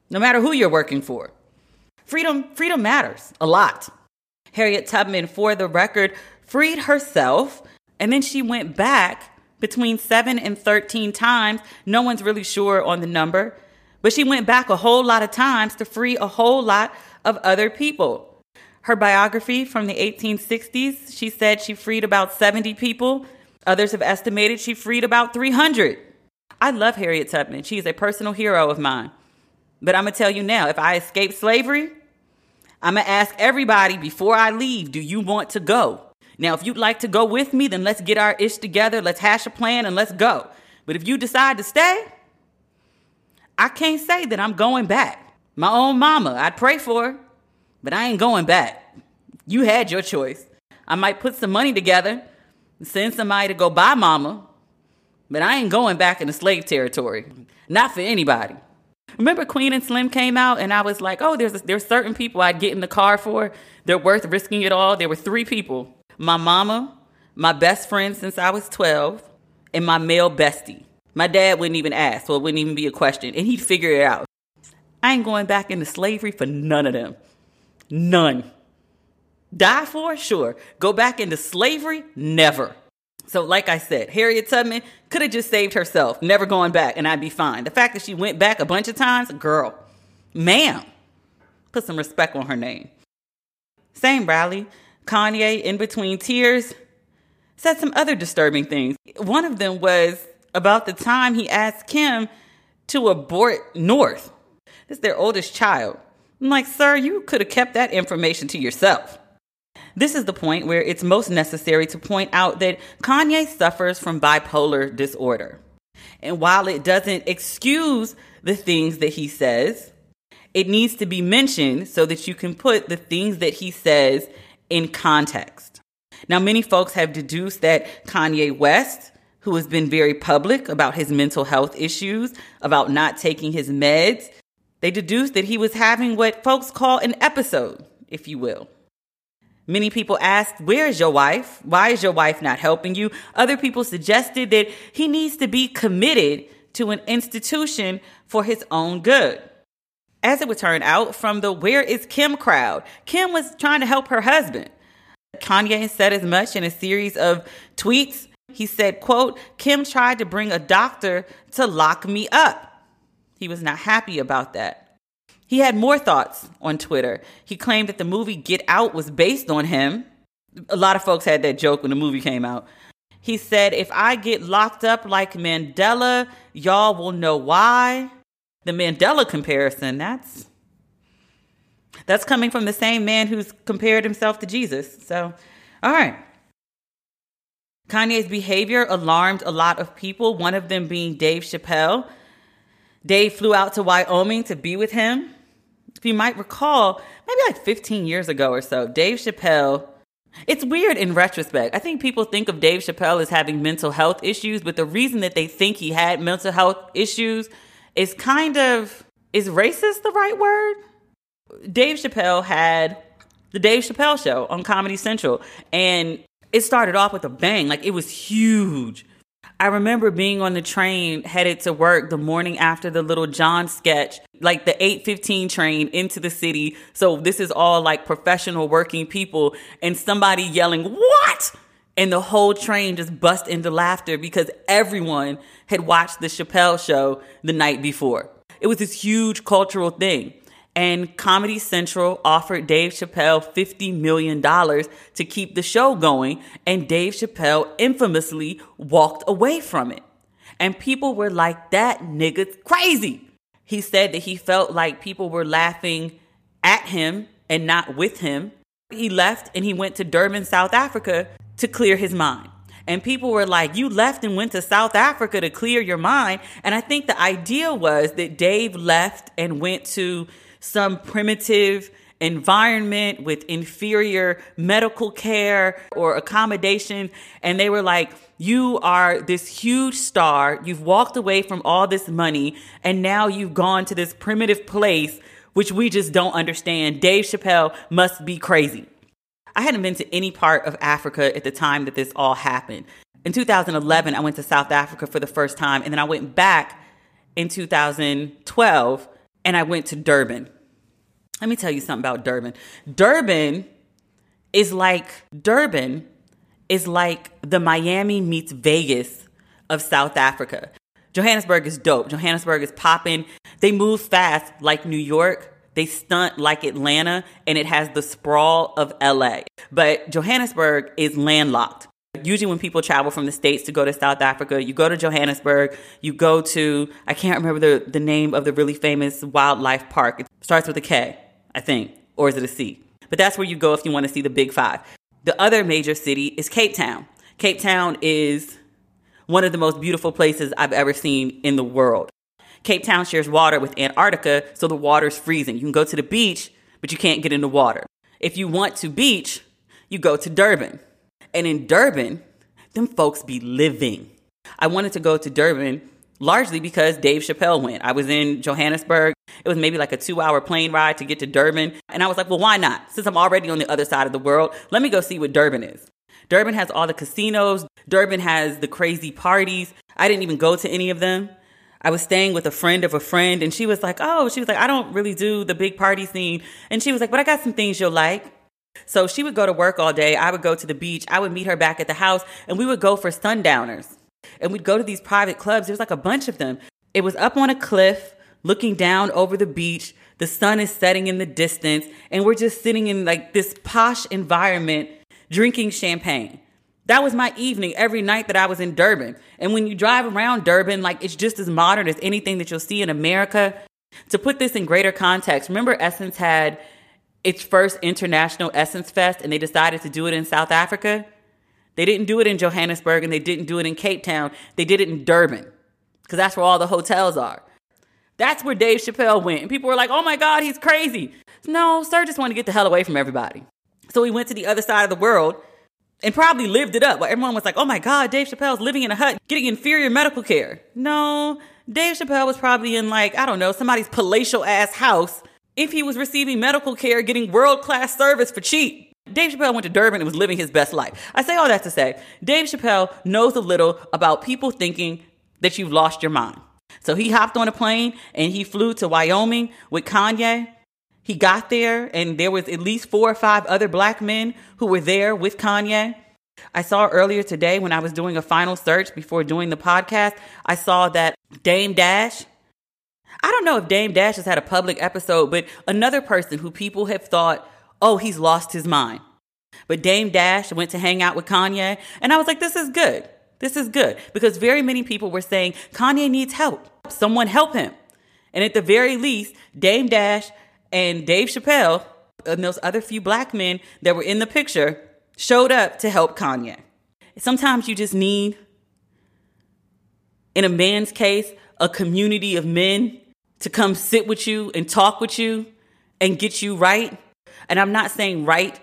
no matter who you're working for. Freedom, freedom matters a lot. Harriet Tubman, for the record, freed herself and then she went back between seven and 13 times. No one's really sure on the number, but she went back a whole lot of times to free a whole lot of other people. Her biography from the 1860s, she said she freed about 70 people. Others have estimated she freed about 300. I love Harriet Tubman. She's a personal hero of mine. But I'm going to tell you now if I escape slavery, I'm going to ask everybody before I leave do you want to go? Now, if you'd like to go with me, then let's get our ish together, let's hash a plan, and let's go. But if you decide to stay, I can't say that I'm going back. My own mama, I'd pray for her, but I ain't going back. You had your choice. I might put some money together and send somebody to go buy mama, but I ain't going back into slave territory. Not for anybody. Remember Queen and Slim came out and I was like, oh, there's, there's certain people I'd get in the car for. They're worth risking it all. There were three people my mama, my best friend since I was 12, and my male bestie. My dad wouldn't even ask, so it wouldn't even be a question, and he'd figure it out. I ain't going back into slavery for none of them. None. Die for? Sure. Go back into slavery? Never. So, like I said, Harriet Tubman could have just saved herself, never going back, and I'd be fine. The fact that she went back a bunch of times, girl, ma'am, put some respect on her name. Same rally, Kanye, in between tears, said some other disturbing things. One of them was about the time he asked Kim to abort North. This is their oldest child. I'm like, sir, you could have kept that information to yourself. This is the point where it's most necessary to point out that Kanye suffers from bipolar disorder. And while it doesn't excuse the things that he says, it needs to be mentioned so that you can put the things that he says in context. Now, many folks have deduced that Kanye West, who has been very public about his mental health issues, about not taking his meds, they deduced that he was having what folks call an episode, if you will. Many people asked, Where is your wife? Why is your wife not helping you? Other people suggested that he needs to be committed to an institution for his own good. As it would turn out, from the Where is Kim crowd, Kim was trying to help her husband. Kanye said as much in a series of tweets. He said, quote, Kim tried to bring a doctor to lock me up. He was not happy about that. He had more thoughts on Twitter. He claimed that the movie Get Out was based on him. A lot of folks had that joke when the movie came out. He said, If I get locked up like Mandela, y'all will know why. The Mandela comparison, that's that's coming from the same man who's compared himself to Jesus. So, all right. Kanye's behavior alarmed a lot of people, one of them being Dave Chappelle. Dave flew out to Wyoming to be with him if you might recall, maybe like 15 years ago or so, Dave Chappelle. It's weird in retrospect. I think people think of Dave Chappelle as having mental health issues, but the reason that they think he had mental health issues is kind of is racist the right word? Dave Chappelle had the Dave Chappelle show on Comedy Central and it started off with a bang. Like it was huge. I remember being on the train headed to work the morning after the Lil Jon sketch, like the 815 train into the city. So this is all like professional working people and somebody yelling, what? And the whole train just bust into laughter because everyone had watched the Chappelle show the night before. It was this huge cultural thing and Comedy Central offered Dave Chappelle $50 million to keep the show going, and Dave Chappelle infamously walked away from it. And people were like, that nigga's crazy. He said that he felt like people were laughing at him and not with him. He left and he went to Durban, South Africa to clear his mind. And people were like, You left and went to South Africa to clear your mind. And I think the idea was that Dave left and went to some primitive environment with inferior medical care or accommodation. And they were like, You are this huge star. You've walked away from all this money, and now you've gone to this primitive place, which we just don't understand. Dave Chappelle must be crazy. I hadn't been to any part of Africa at the time that this all happened. In 2011, I went to South Africa for the first time, and then I went back in 2012 and I went to Durban. Let me tell you something about Durban. Durban is like Durban is like the Miami meets Vegas of South Africa. Johannesburg is dope. Johannesburg is popping. They move fast like New York. They stunt like Atlanta and it has the sprawl of LA. But Johannesburg is landlocked. Usually, when people travel from the States to go to South Africa, you go to Johannesburg, you go to, I can't remember the, the name of the really famous wildlife park. Starts with a K. I think, or is it a C? But that's where you go if you want to see the big five. The other major city is Cape Town. Cape Town is one of the most beautiful places I've ever seen in the world. Cape Town shares water with Antarctica, so the water's freezing. You can go to the beach, but you can't get in the water. If you want to beach, you go to Durban. And in Durban, them folks be living. I wanted to go to Durban largely because Dave Chappelle went. I was in Johannesburg. It was maybe like a two hour plane ride to get to Durban. And I was like, well, why not? Since I'm already on the other side of the world, let me go see what Durban is. Durban has all the casinos. Durban has the crazy parties. I didn't even go to any of them. I was staying with a friend of a friend and she was like, Oh, she was like, I don't really do the big party scene. And she was like, But I got some things you'll like. So she would go to work all day. I would go to the beach. I would meet her back at the house and we would go for sundowners. And we'd go to these private clubs. There's like a bunch of them. It was up on a cliff looking down over the beach. The sun is setting in the distance and we're just sitting in like this posh environment drinking champagne. That was my evening every night that I was in Durban. And when you drive around Durban, like it's just as modern as anything that you'll see in America. To put this in greater context, remember Essence had its first international Essence Fest and they decided to do it in South Africa? They didn't do it in Johannesburg and they didn't do it in Cape Town. They did it in Durban because that's where all the hotels are. That's where Dave Chappelle went. And people were like, oh my God, he's crazy. No, sir just wanted to get the hell away from everybody. So he went to the other side of the world and probably lived it up. But everyone was like, oh my God, Dave Chappelle's living in a hut, getting inferior medical care. No, Dave Chappelle was probably in like, I don't know, somebody's palatial ass house if he was receiving medical care, getting world class service for cheap. Dave Chappelle went to Durban and was living his best life. I say all that to say, Dave Chappelle knows a little about people thinking that you've lost your mind. So he hopped on a plane and he flew to Wyoming with Kanye he got there and there was at least four or five other black men who were there with Kanye. I saw earlier today when I was doing a final search before doing the podcast, I saw that Dame Dash, I don't know if Dame Dash has had a public episode, but another person who people have thought, oh, he's lost his mind. But Dame Dash went to hang out with Kanye, and I was like, this is good. This is good because very many people were saying Kanye needs help. Someone help him. And at the very least, Dame Dash and Dave Chappelle and those other few black men that were in the picture showed up to help Kanye. Sometimes you just need, in a man's case, a community of men to come sit with you and talk with you and get you right. And I'm not saying right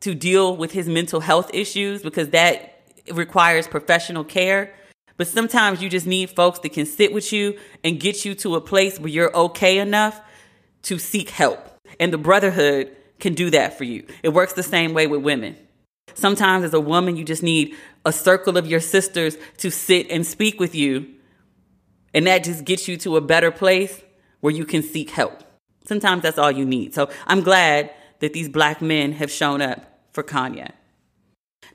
to deal with his mental health issues because that requires professional care. But sometimes you just need folks that can sit with you and get you to a place where you're okay enough to seek help. And the brotherhood can do that for you. It works the same way with women. Sometimes as a woman, you just need a circle of your sisters to sit and speak with you. And that just gets you to a better place where you can seek help. Sometimes that's all you need. So I'm glad that these black men have shown up for Kanye.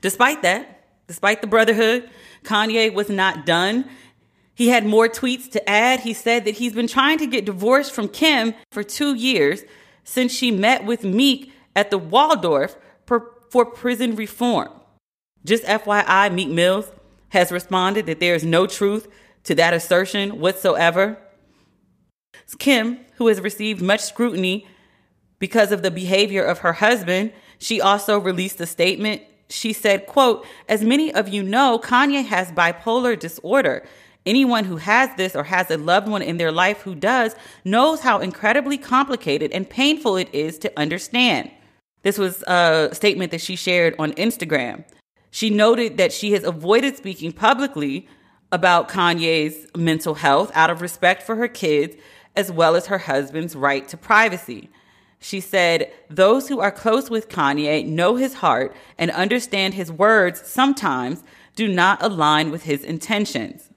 Despite that, despite the brotherhood, Kanye was not done he had more tweets to add. He said that he's been trying to get divorced from Kim for two years since she met with Meek at the Waldorf for prison reform. Just FYI, Meek Mills has responded that there is no truth to that assertion whatsoever. Kim, who has received much scrutiny because of the behavior of her husband, she also released a statement. She said, quote, as many of you know, Kanye has bipolar disorder. Anyone who has this or has a loved one in their life who does knows how incredibly complicated and painful it is to understand. This was a statement that she shared on Instagram. She noted that she has avoided speaking publicly about Kanye's mental health out of respect for her kids as well as her husband's right to privacy. She said, Those who are close with Kanye know his heart and understand his words sometimes do not align with his intentions.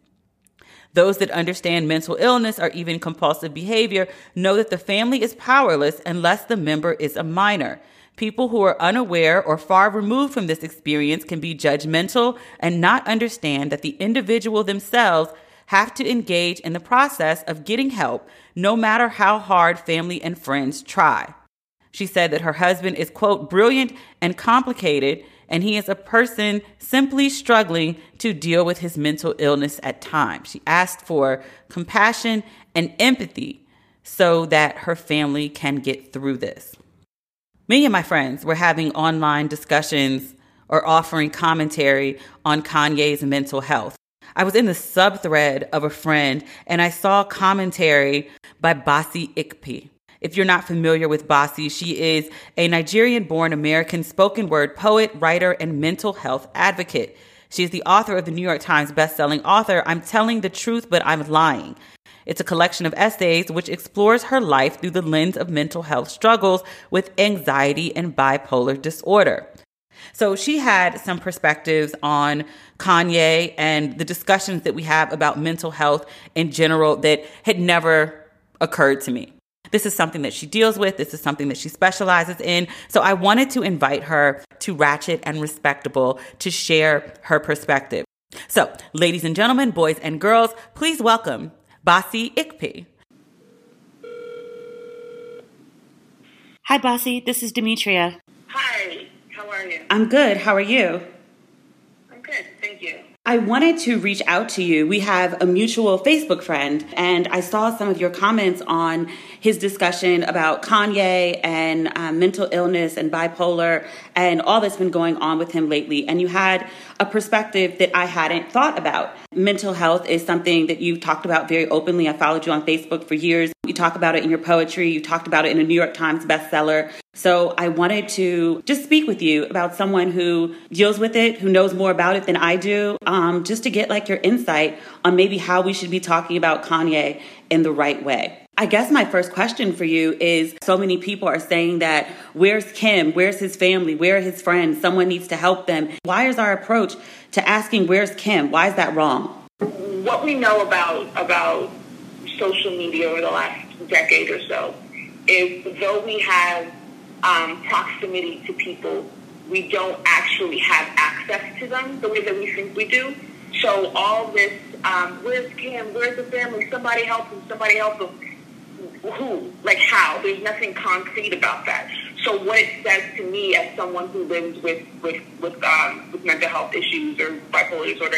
Those that understand mental illness or even compulsive behavior know that the family is powerless unless the member is a minor. People who are unaware or far removed from this experience can be judgmental and not understand that the individual themselves have to engage in the process of getting help, no matter how hard family and friends try. She said that her husband is, quote, brilliant and complicated and he is a person simply struggling to deal with his mental illness at times. She asked for compassion and empathy so that her family can get through this. Me and my friends were having online discussions or offering commentary on Kanye's mental health. I was in the subthread of a friend and I saw commentary by Bassey Ikpi. If you're not familiar with Bassey, she is a Nigerian born American spoken word poet, writer, and mental health advocate. She is the author of the New York Times bestselling author, I'm Telling the Truth, but I'm Lying. It's a collection of essays which explores her life through the lens of mental health struggles with anxiety and bipolar disorder. So she had some perspectives on Kanye and the discussions that we have about mental health in general that had never occurred to me. This is something that she deals with. This is something that she specializes in. So I wanted to invite her to Ratchet and Respectable to share her perspective. So, ladies and gentlemen, boys and girls, please welcome Bassey Ikpi. Hi, Bassey. This is Demetria. Hi. How are you? I'm good. How are you? I'm good. Thank you. I wanted to reach out to you. We have a mutual Facebook friend, and I saw some of your comments on his discussion about Kanye and um, mental illness and bipolar and all that's been going on with him lately. And you had a perspective that I hadn't thought about. Mental health is something that you've talked about very openly. I followed you on Facebook for years. You talk about it in your poetry, you talked about it in a New York Times bestseller. So I wanted to just speak with you about someone who deals with it, who knows more about it than I do, um, just to get like your insight on maybe how we should be talking about Kanye in the right way. I guess my first question for you is so many people are saying that where's Kim? Where's his family? Where are his friends? Someone needs to help them. Why is our approach to asking where's Kim? Why is that wrong? What we know about about social media over the last decade or so is though we have um, proximity to people, we don't actually have access to them the way that we think we do. So all this, um, where's Kim? Where's the family? Somebody help him. Somebody help him who, like how. There's nothing concrete about that. So what it says to me as someone who lives with with with, um, with mental health issues or bipolar disorder,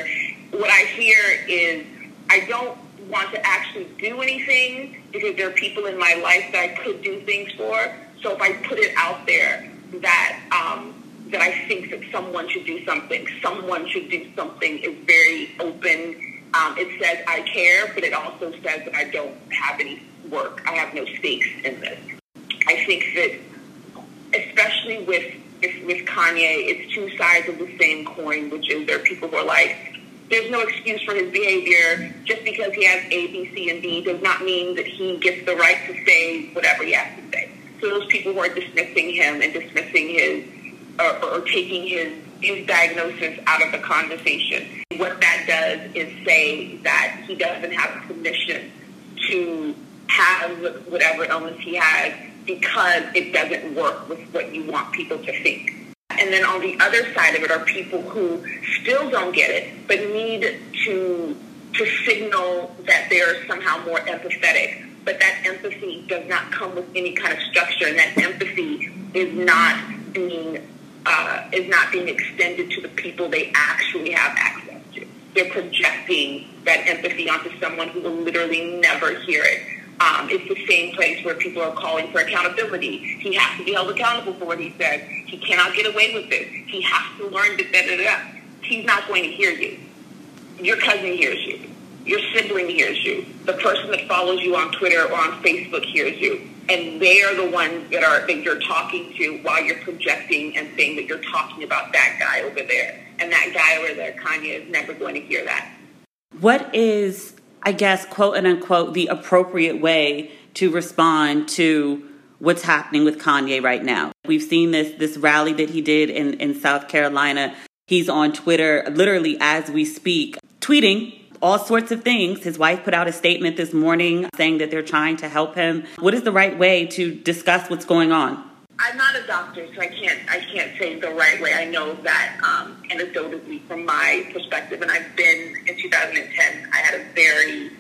what I hear is I don't want to actually do anything because there are people in my life that I could do things for. So if I put it out there that um, that I think that someone should do something, someone should do something is very open. Um, it says I care, but it also says that I don't have any work. I have no stakes in this. I think that, especially with with Kanye, it's two sides of the same coin, which is there are people who are like, there's no excuse for his behavior. Just because he has A, B, C, and D does not mean that he gets the right to say whatever he has to say. So those people who are dismissing him and dismissing his, or, or taking his his diagnosis out of the conversation. What that does is say that he doesn't have permission to have whatever illness he has because it doesn't work with what you want people to think. And then on the other side of it are people who still don't get it, but need to to signal that they're somehow more empathetic. But that empathy does not come with any kind of structure, and that empathy is not being uh, is not being extended to the people they actually have access to. They're projecting that empathy onto someone who will literally never hear it um, it's the same place where people are calling for accountability. He has to be held accountable for what he says. He cannot get away with this. He has to learn to da da da. He's not going to hear you. Your cousin hears you. Your sibling hears you. The person that follows you on Twitter or on Facebook hears you. And they are the ones that are that you're talking to while you're projecting and saying that you're talking about that guy over there. And that guy over there, Kanye, is never going to hear that. What is I guess, quote and unquote, the appropriate way to respond to what's happening with Kanye right now. We've seen this this rally that he did in, in South Carolina. He's on Twitter literally as we speak, tweeting all sorts of things. His wife put out a statement this morning saying that they're trying to help him. What is the right way to discuss what's going on? I'm not a doctor, so I can't I can't say the right way. I know that um, anecdotally from my perspective, and I've been in 2010. I had a very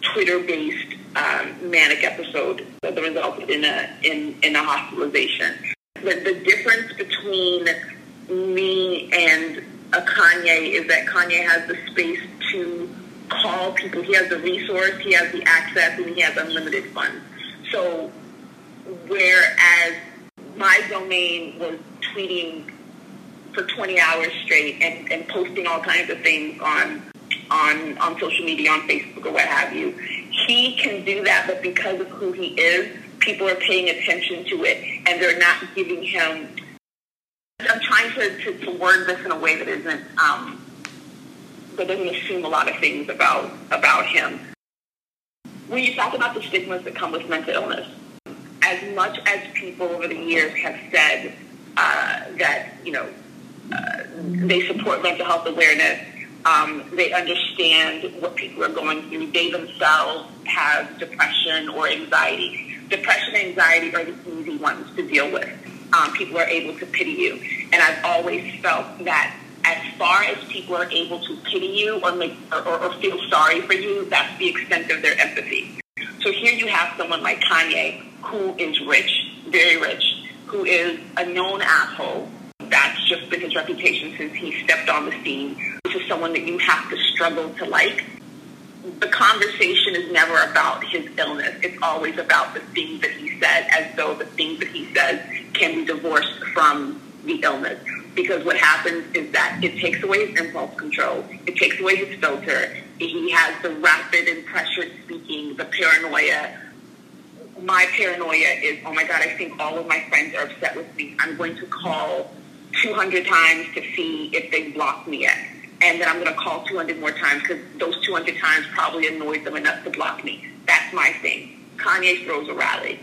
Twitter-based um, manic episode that resulted in a in in a hospitalization. But the difference between me and a Kanye is that Kanye has the space to call people. He has the resource, he has the access, and he has unlimited funds. So whereas my domain was tweeting for 20 hours straight and, and posting all kinds of things on on on social media, on Facebook or what have you. He can do that, but because of who he is, people are paying attention to it and they're not giving him I'm trying to, to, to word this in a way that isn't um, so doesn't assume a lot of things about about him. When you talk about the stigmas that come with mental illness, as much as people over the years have said uh, that you know uh, they support mental health awareness, um, they understand what people are going through. They themselves have depression or anxiety. Depression and anxiety are the easy ones to deal with. Um, people are able to pity you, and I've always felt that as far as people are able to pity you or make or, or feel sorry for you, that's the extent of their empathy. So here you have someone like Kanye, who is rich, very rich, who is a known asshole. That's just been his reputation since he stepped on the scene. This is someone that you have to struggle to like. The conversation is never about his illness. It's always about the things that he said, as though the things that he says can be divorced from the illness because what happens is that it takes away his impulse control, it takes away his filter. He has the rapid and pressured speaking, the paranoia. My paranoia is, oh my God, I think all of my friends are upset with me. I'm going to call 200 times to see if they blocked me yet. And then I'm going to call 200 more times because those 200 times probably annoyed them enough to block me. That's my thing. Kanye throws a rally.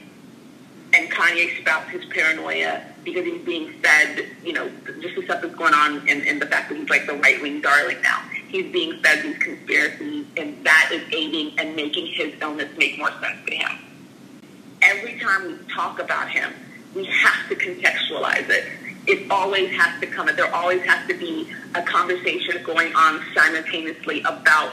And Kanye spouts his paranoia because he's being fed, you know, just the stuff that's going on and, and the fact that he's like the right wing darling now. He's being fed these conspiracies, and that is aiding and making his illness make more sense to him. Every time we talk about him, we have to contextualize it. It always has to come, there always has to be a conversation going on simultaneously about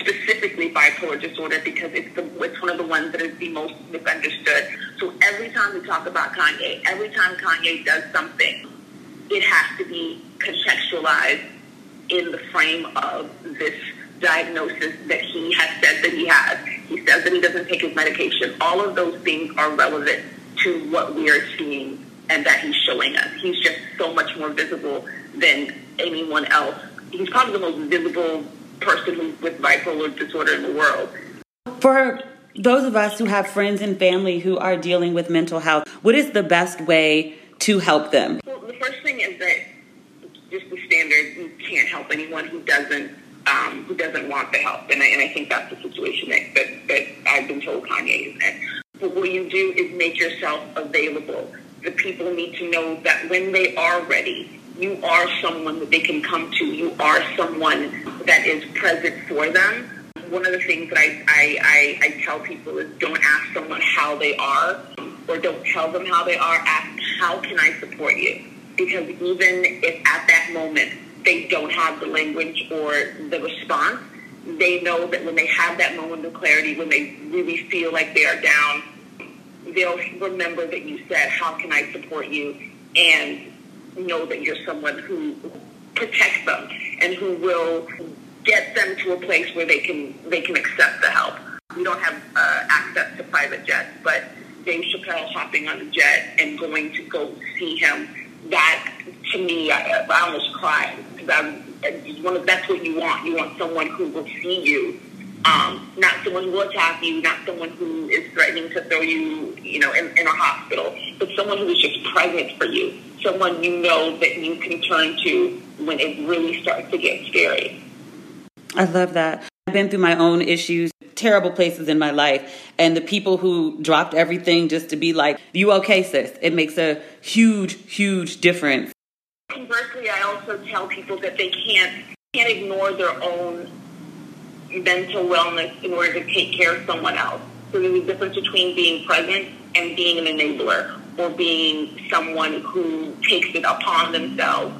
specifically bipolar disorder because it's the it's one of the ones that is the most misunderstood. So every time we talk about Kanye, every time Kanye does something, it has to be contextualized in the frame of this diagnosis that he has said that he has. He says that he doesn't take his medication. All of those things are relevant to what we are seeing and that he's showing us. He's just so much more visible than anyone else. He's probably the most visible person with bipolar disorder in the world. For those of us who have friends and family who are dealing with mental health, what is the best way to help them? Well, the first thing is that just the standard, you can't help anyone who doesn't um, who doesn't want the help, and I, and I think that's the situation that, that, that I've been told Kanye is in. But what you do is make yourself available. The people need to know that when they are ready, you are someone that they can come to. You are someone that is present for them. One of the things that I, I, I, I tell people is don't ask someone how they are or don't tell them how they are. Ask, how can I support you? Because even if at that moment they don't have the language or the response, they know that when they have that moment of clarity, when they really feel like they are down, they'll remember that you said, how can I support you? And know that you're someone who protects them and who will get them to a place where they can they can accept the help. We don't have uh, access to private jets, but Dave Chappelle hopping on a jet and going to go see him, that to me, I, I almost cried because I, one of that's what you want. You want someone who will see you um, not someone who will attack you, not someone who is threatening to throw you, you know, in, in a hospital, but someone who is just present for you, someone you know that you can turn to when it really starts to get scary. I love that. I've been through my own issues, terrible places in my life, and the people who dropped everything just to be like, "You okay, sis?" It makes a huge, huge difference. Conversely, I also tell people that they can't can't ignore their own mental wellness in order to take care of someone else. So there's a difference between being present and being an enabler or being someone who takes it upon themselves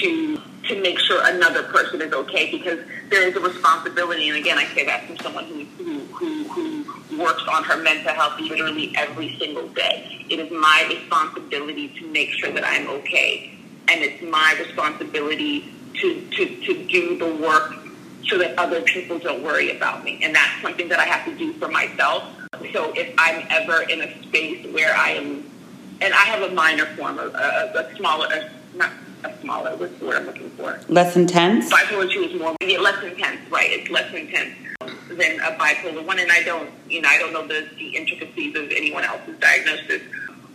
to to make sure another person is okay because there is a responsibility and again I say that from someone who who, who, who works on her mental health literally every single day. It is my responsibility to make sure that I'm okay. And it's my responsibility to, to, to do the work so that other people don't worry about me. And that's something that I have to do for myself. So if I'm ever in a space where I am, and I have a minor form of a, a smaller, a, not smaller, the word I'm looking for? Less intense? Bipolar 2 is more, yeah, less intense, right. It's less intense than a bipolar 1. And I don't, you know, I don't know the, the intricacies of anyone else's diagnosis.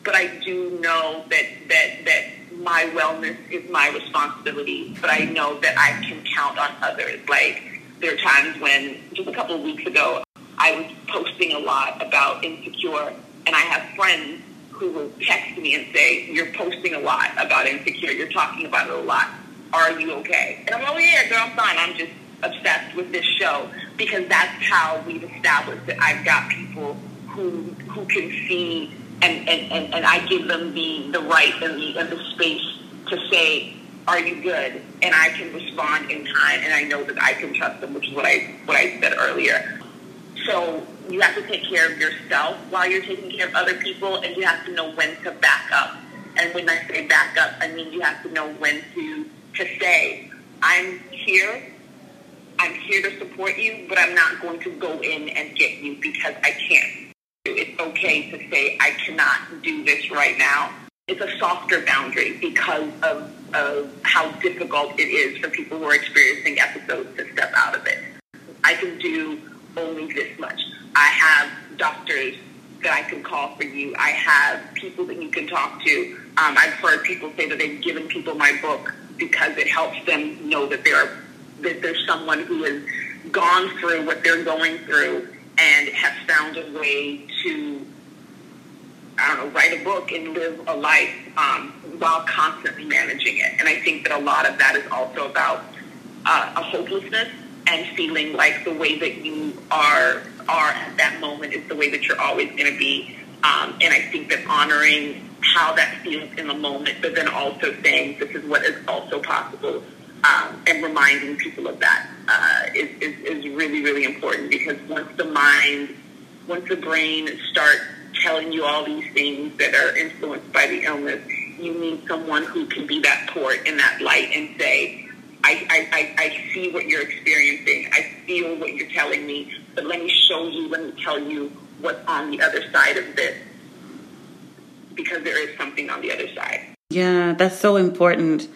But I do know that, that, that my wellness is my responsibility, but I know that I can count on others. Like there are times when just a couple of weeks ago, I was posting a lot about insecure, and I have friends who will text me and say, "You're posting a lot about insecure. You're talking about it a lot. Are you okay?" And I'm like, "Oh yeah, girl, I'm fine. I'm just obsessed with this show because that's how we've established that I've got people who who can see and, and, and, and I give them the, the right and the, and the space to say, are you good? And I can respond in time and I know that I can trust them, which is what I, what I said earlier. So you have to take care of yourself while you're taking care of other people and you have to know when to back up. And when I say back up, I mean you have to know when to, to say, I'm here, I'm here to support you, but I'm not going to go in and get you because I can't it's okay to say, I cannot do this right now. It's a softer boundary because of, of how difficult it is for people who are experiencing episodes to step out of it. I can do only this much. I have doctors that I can call for you. I have people that you can talk to. Um, I've heard people say that they've given people my book because it helps them know that there that there's someone who has gone through what they're going through and have found a way to, I don't know, write a book and live a life um, while constantly managing it. And I think that a lot of that is also about uh, a hopelessness and feeling like the way that you are are at that moment is the way that you're always going to be. Um, and I think that honoring how that feels in the moment, but then also saying this is what is also possible um, and reminding people of that uh, is, is, is really, really important because once the mind, once the brain starts telling you all these things that are influenced by the illness, you need someone who can be that port in that light and say, I, I, I, I see what you're experiencing. I feel what you're telling me, but let me show you, let me tell you what's on the other side of this because there is something on the other side. Yeah, that's so important.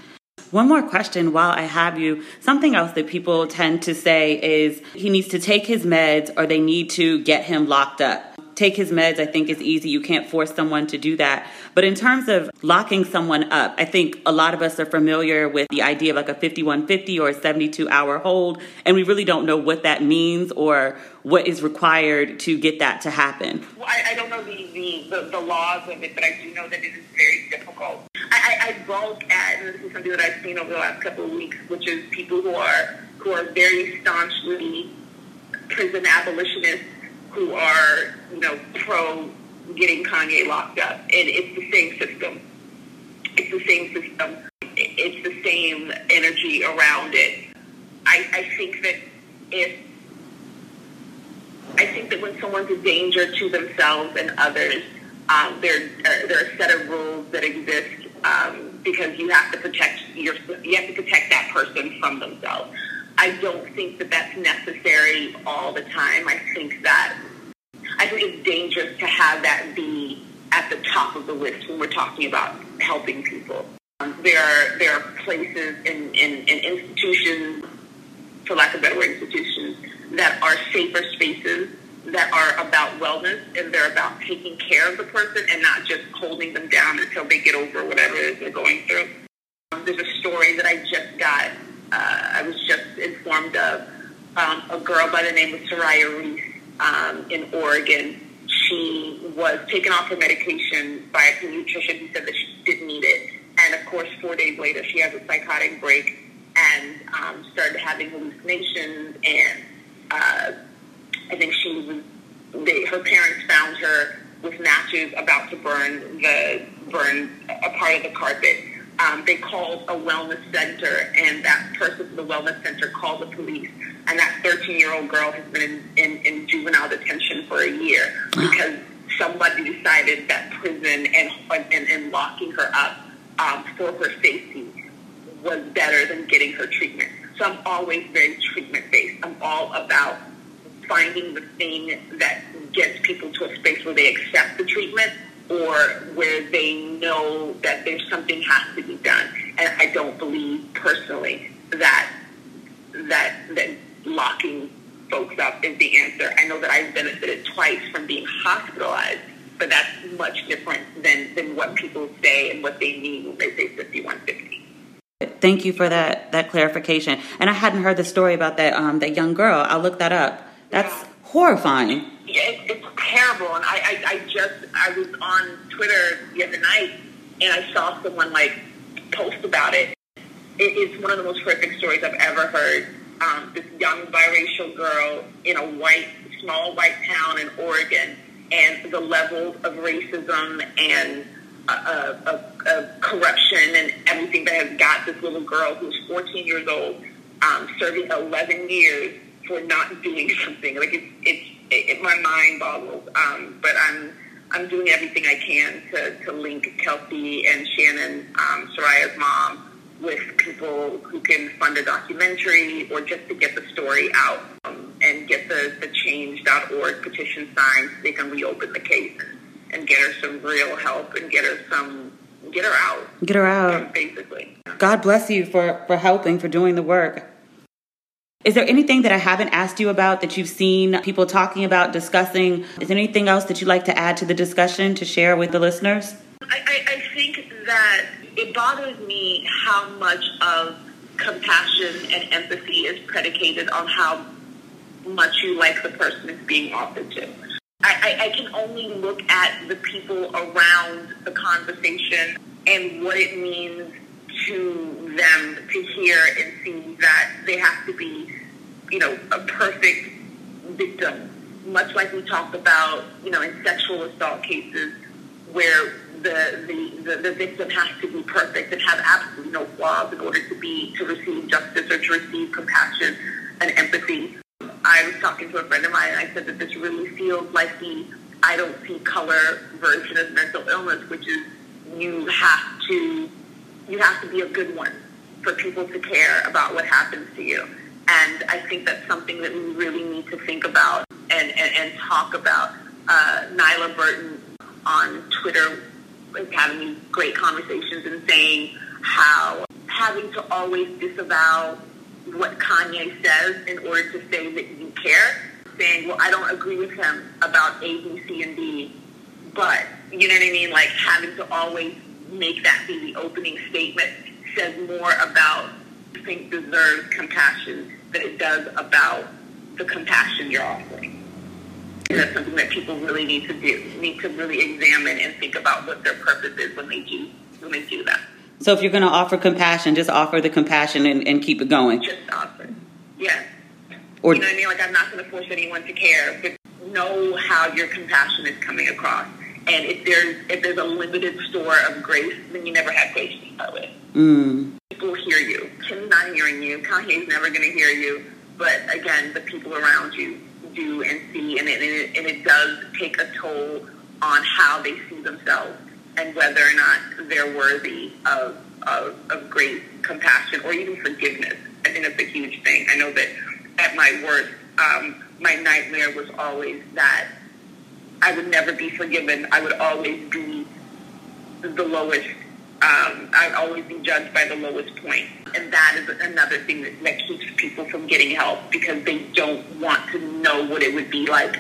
One more question while I have you. Something else that people tend to say is he needs to take his meds or they need to get him locked up take his meds, I think is easy. You can't force someone to do that. But in terms of locking someone up, I think a lot of us are familiar with the idea of like a 5150 or a 72 hour hold, and we really don't know what that means or what is required to get that to happen. Well, I, I don't know the, the, the, laws of it, but I do know that it is very difficult. I, I, I bulk at, and this is something that I've seen over the last couple of weeks, which is people who are who are very staunchly prison abolitionists who are, you know, pro getting Kanye locked up. And it's the same system. It's the same system. It's the same energy around it. I, I think that if I think that when someone's a danger to themselves and others, um, there uh, there are a set of rules that exist um, because you have to protect your you have to protect that person from themselves. I don't think that that's necessary all the time. I think that I think it's dangerous to have that be at the top of the list when we're talking about helping people. Um, there are there are places in, in, in institutions, for lack of better word, institutions that are safer spaces that are about wellness and they're about taking care of the person and not just holding them down until they get over whatever it is they're going through. Um, there's a story that I just got uh, I was just informed of um, a girl by the name of Soraya Reese um, in Oregon. She was taken off her medication by a pediatrician who said that she didn't need it. And of course, four days later, she has a psychotic break and um, started having hallucinations. And uh, I think she was, they, her parents found her with matches about to burn the burn a part of the carpet um, they called a wellness center, and that person from the wellness center called the police. And that 13 year old girl has been in, in, in juvenile detention for a year because somebody decided that prison and, and, and locking her up um, for her safety was better than getting her treatment. So I'm always very treatment based. I'm all about finding the thing that gets people to a space where they accept the treatment or where they know that there's something has to be done. And I don't believe personally that that that locking folks up is the answer. I know that I've benefited twice from being hospitalized, but that's much different than, than what people say and what they mean when they say 5150. Thank you for that that clarification. And I hadn't heard the story about that um, that young girl. I'll look that up. That's. Horrifying. It, it's terrible. And I, I, I just I was on Twitter the other night and I saw someone like post about it. It is one of the most horrific stories I've ever heard. Um, this young biracial girl in a white small white town in Oregon and the level of racism and uh, uh, uh, corruption and everything that has got this little girl who's 14 years old um, serving 11 years for not doing (laughs) something. Like it's, it's it, my mind boggles. Um, but I'm I'm doing everything I can to, to link Kelsey and Shannon, um, Soraya's mom, with people who can fund a documentary or just to get the story out um, and get the, the change.org petition signed so they can reopen the case and, and get her some real help and get her some get her out. Get her out. Basically. God bless you for, for helping, for doing the work. Is there anything that I haven't asked you about that you've seen people talking about, discussing? Is there anything else that you'd like to add to the discussion to share with the listeners? I, I, I think that it bothers me how much of compassion and empathy is predicated on how much you like the person it's being offered to. I, I, I can only look at the people around the conversation and what it means to them to hear and see that they have to be, you know, a perfect victim. Much like we talked about, you know, in sexual assault cases where the, the, the, the victim has to be perfect and have absolutely no flaws in order to be to receive justice or to receive compassion and empathy. I was talking to a friend of mine and I said that this really feels like the I don't see color version of mental illness, which is you have to you have to be a good one for people to care about what happens to you. And I think that's something that we really need to think about and, and, and talk about. Uh, Nylah Burton on Twitter is having these great conversations and saying how having to always disavow what Kanye says in order to say that you care, saying, well, I don't agree with him about A, B, C, and D, but, you know what I mean? Like having to always make that be the opening statement says more about think deserves compassion than it does about the compassion you're offering. And that's something that people really need to do, need to really examine and think about what their purpose is when they do when they do that. So if you're going to offer compassion, just offer the compassion and, and keep it going. Just offer, yeah. Or, you know what I mean? Like I'm not going to force anyone to care, but know how your compassion is coming across. And if there's if there's a limited store of grace, then you never have grace to start with. Mm. People hear you. Kim's not hearing you. Kanye's never going to hear you. But again, the people around you do and see, and it, and it, and it does take a toll on how they see themselves and whether or not they're worthy of, of, of great compassion or even forgiveness. I think that's a huge thing. I know that at my worst, um, my nightmare was always that I would never be forgiven. I would always be the lowest. Um, I'd always be judged by the lowest point. And that is another thing that, that keeps people from getting help because they don't want to know what it would be like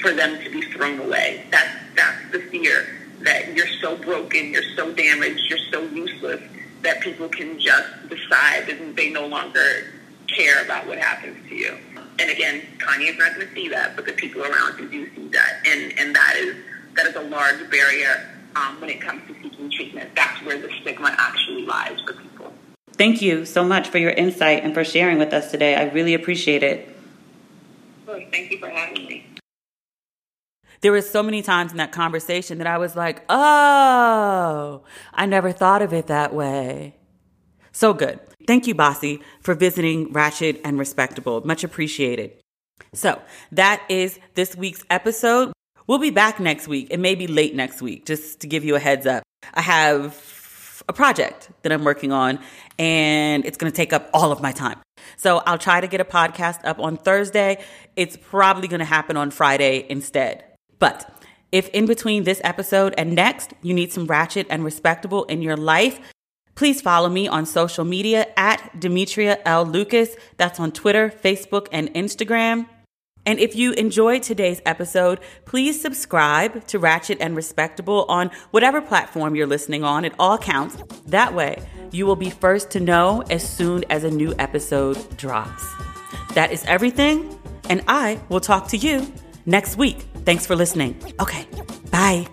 for them to be thrown away. That's, that's the fear that you're so broken, you're so damaged, you're so useless that people can just decide that they no longer care about what happens to you. And again, Kanye's not going to see that, but the people around you do see that, and and that is that is a large barrier um, when it comes to seeking treatment. That's where the stigma actually lies for people. Thank you so much for your insight and for sharing with us today. I really appreciate it. Well, thank you for having me. There were so many times in that conversation that I was like, oh, I never thought of it that way. So good. Thank you, Bassey, for visiting Ratchet and Respectable. Much appreciated. So that is this week's episode. We'll be back next week. It may be late next week, just to give you a heads up. I have a project that I'm working on, and it's going to take up all of my time. So I'll try to get a podcast up on Thursday. It's probably going to happen on Friday instead. But if in between this episode and next, you need some ratchet and respectable in your life, Please follow me on social media at Demetria L. Lucas. That's on Twitter, Facebook, and Instagram. And if you enjoyed today's episode, please subscribe to Ratchet and Respectable on whatever platform you're listening on. It all counts. That way, you will be first to know as soon as a new episode drops. That is everything, and I will talk to you next week. Thanks for listening. Okay, bye.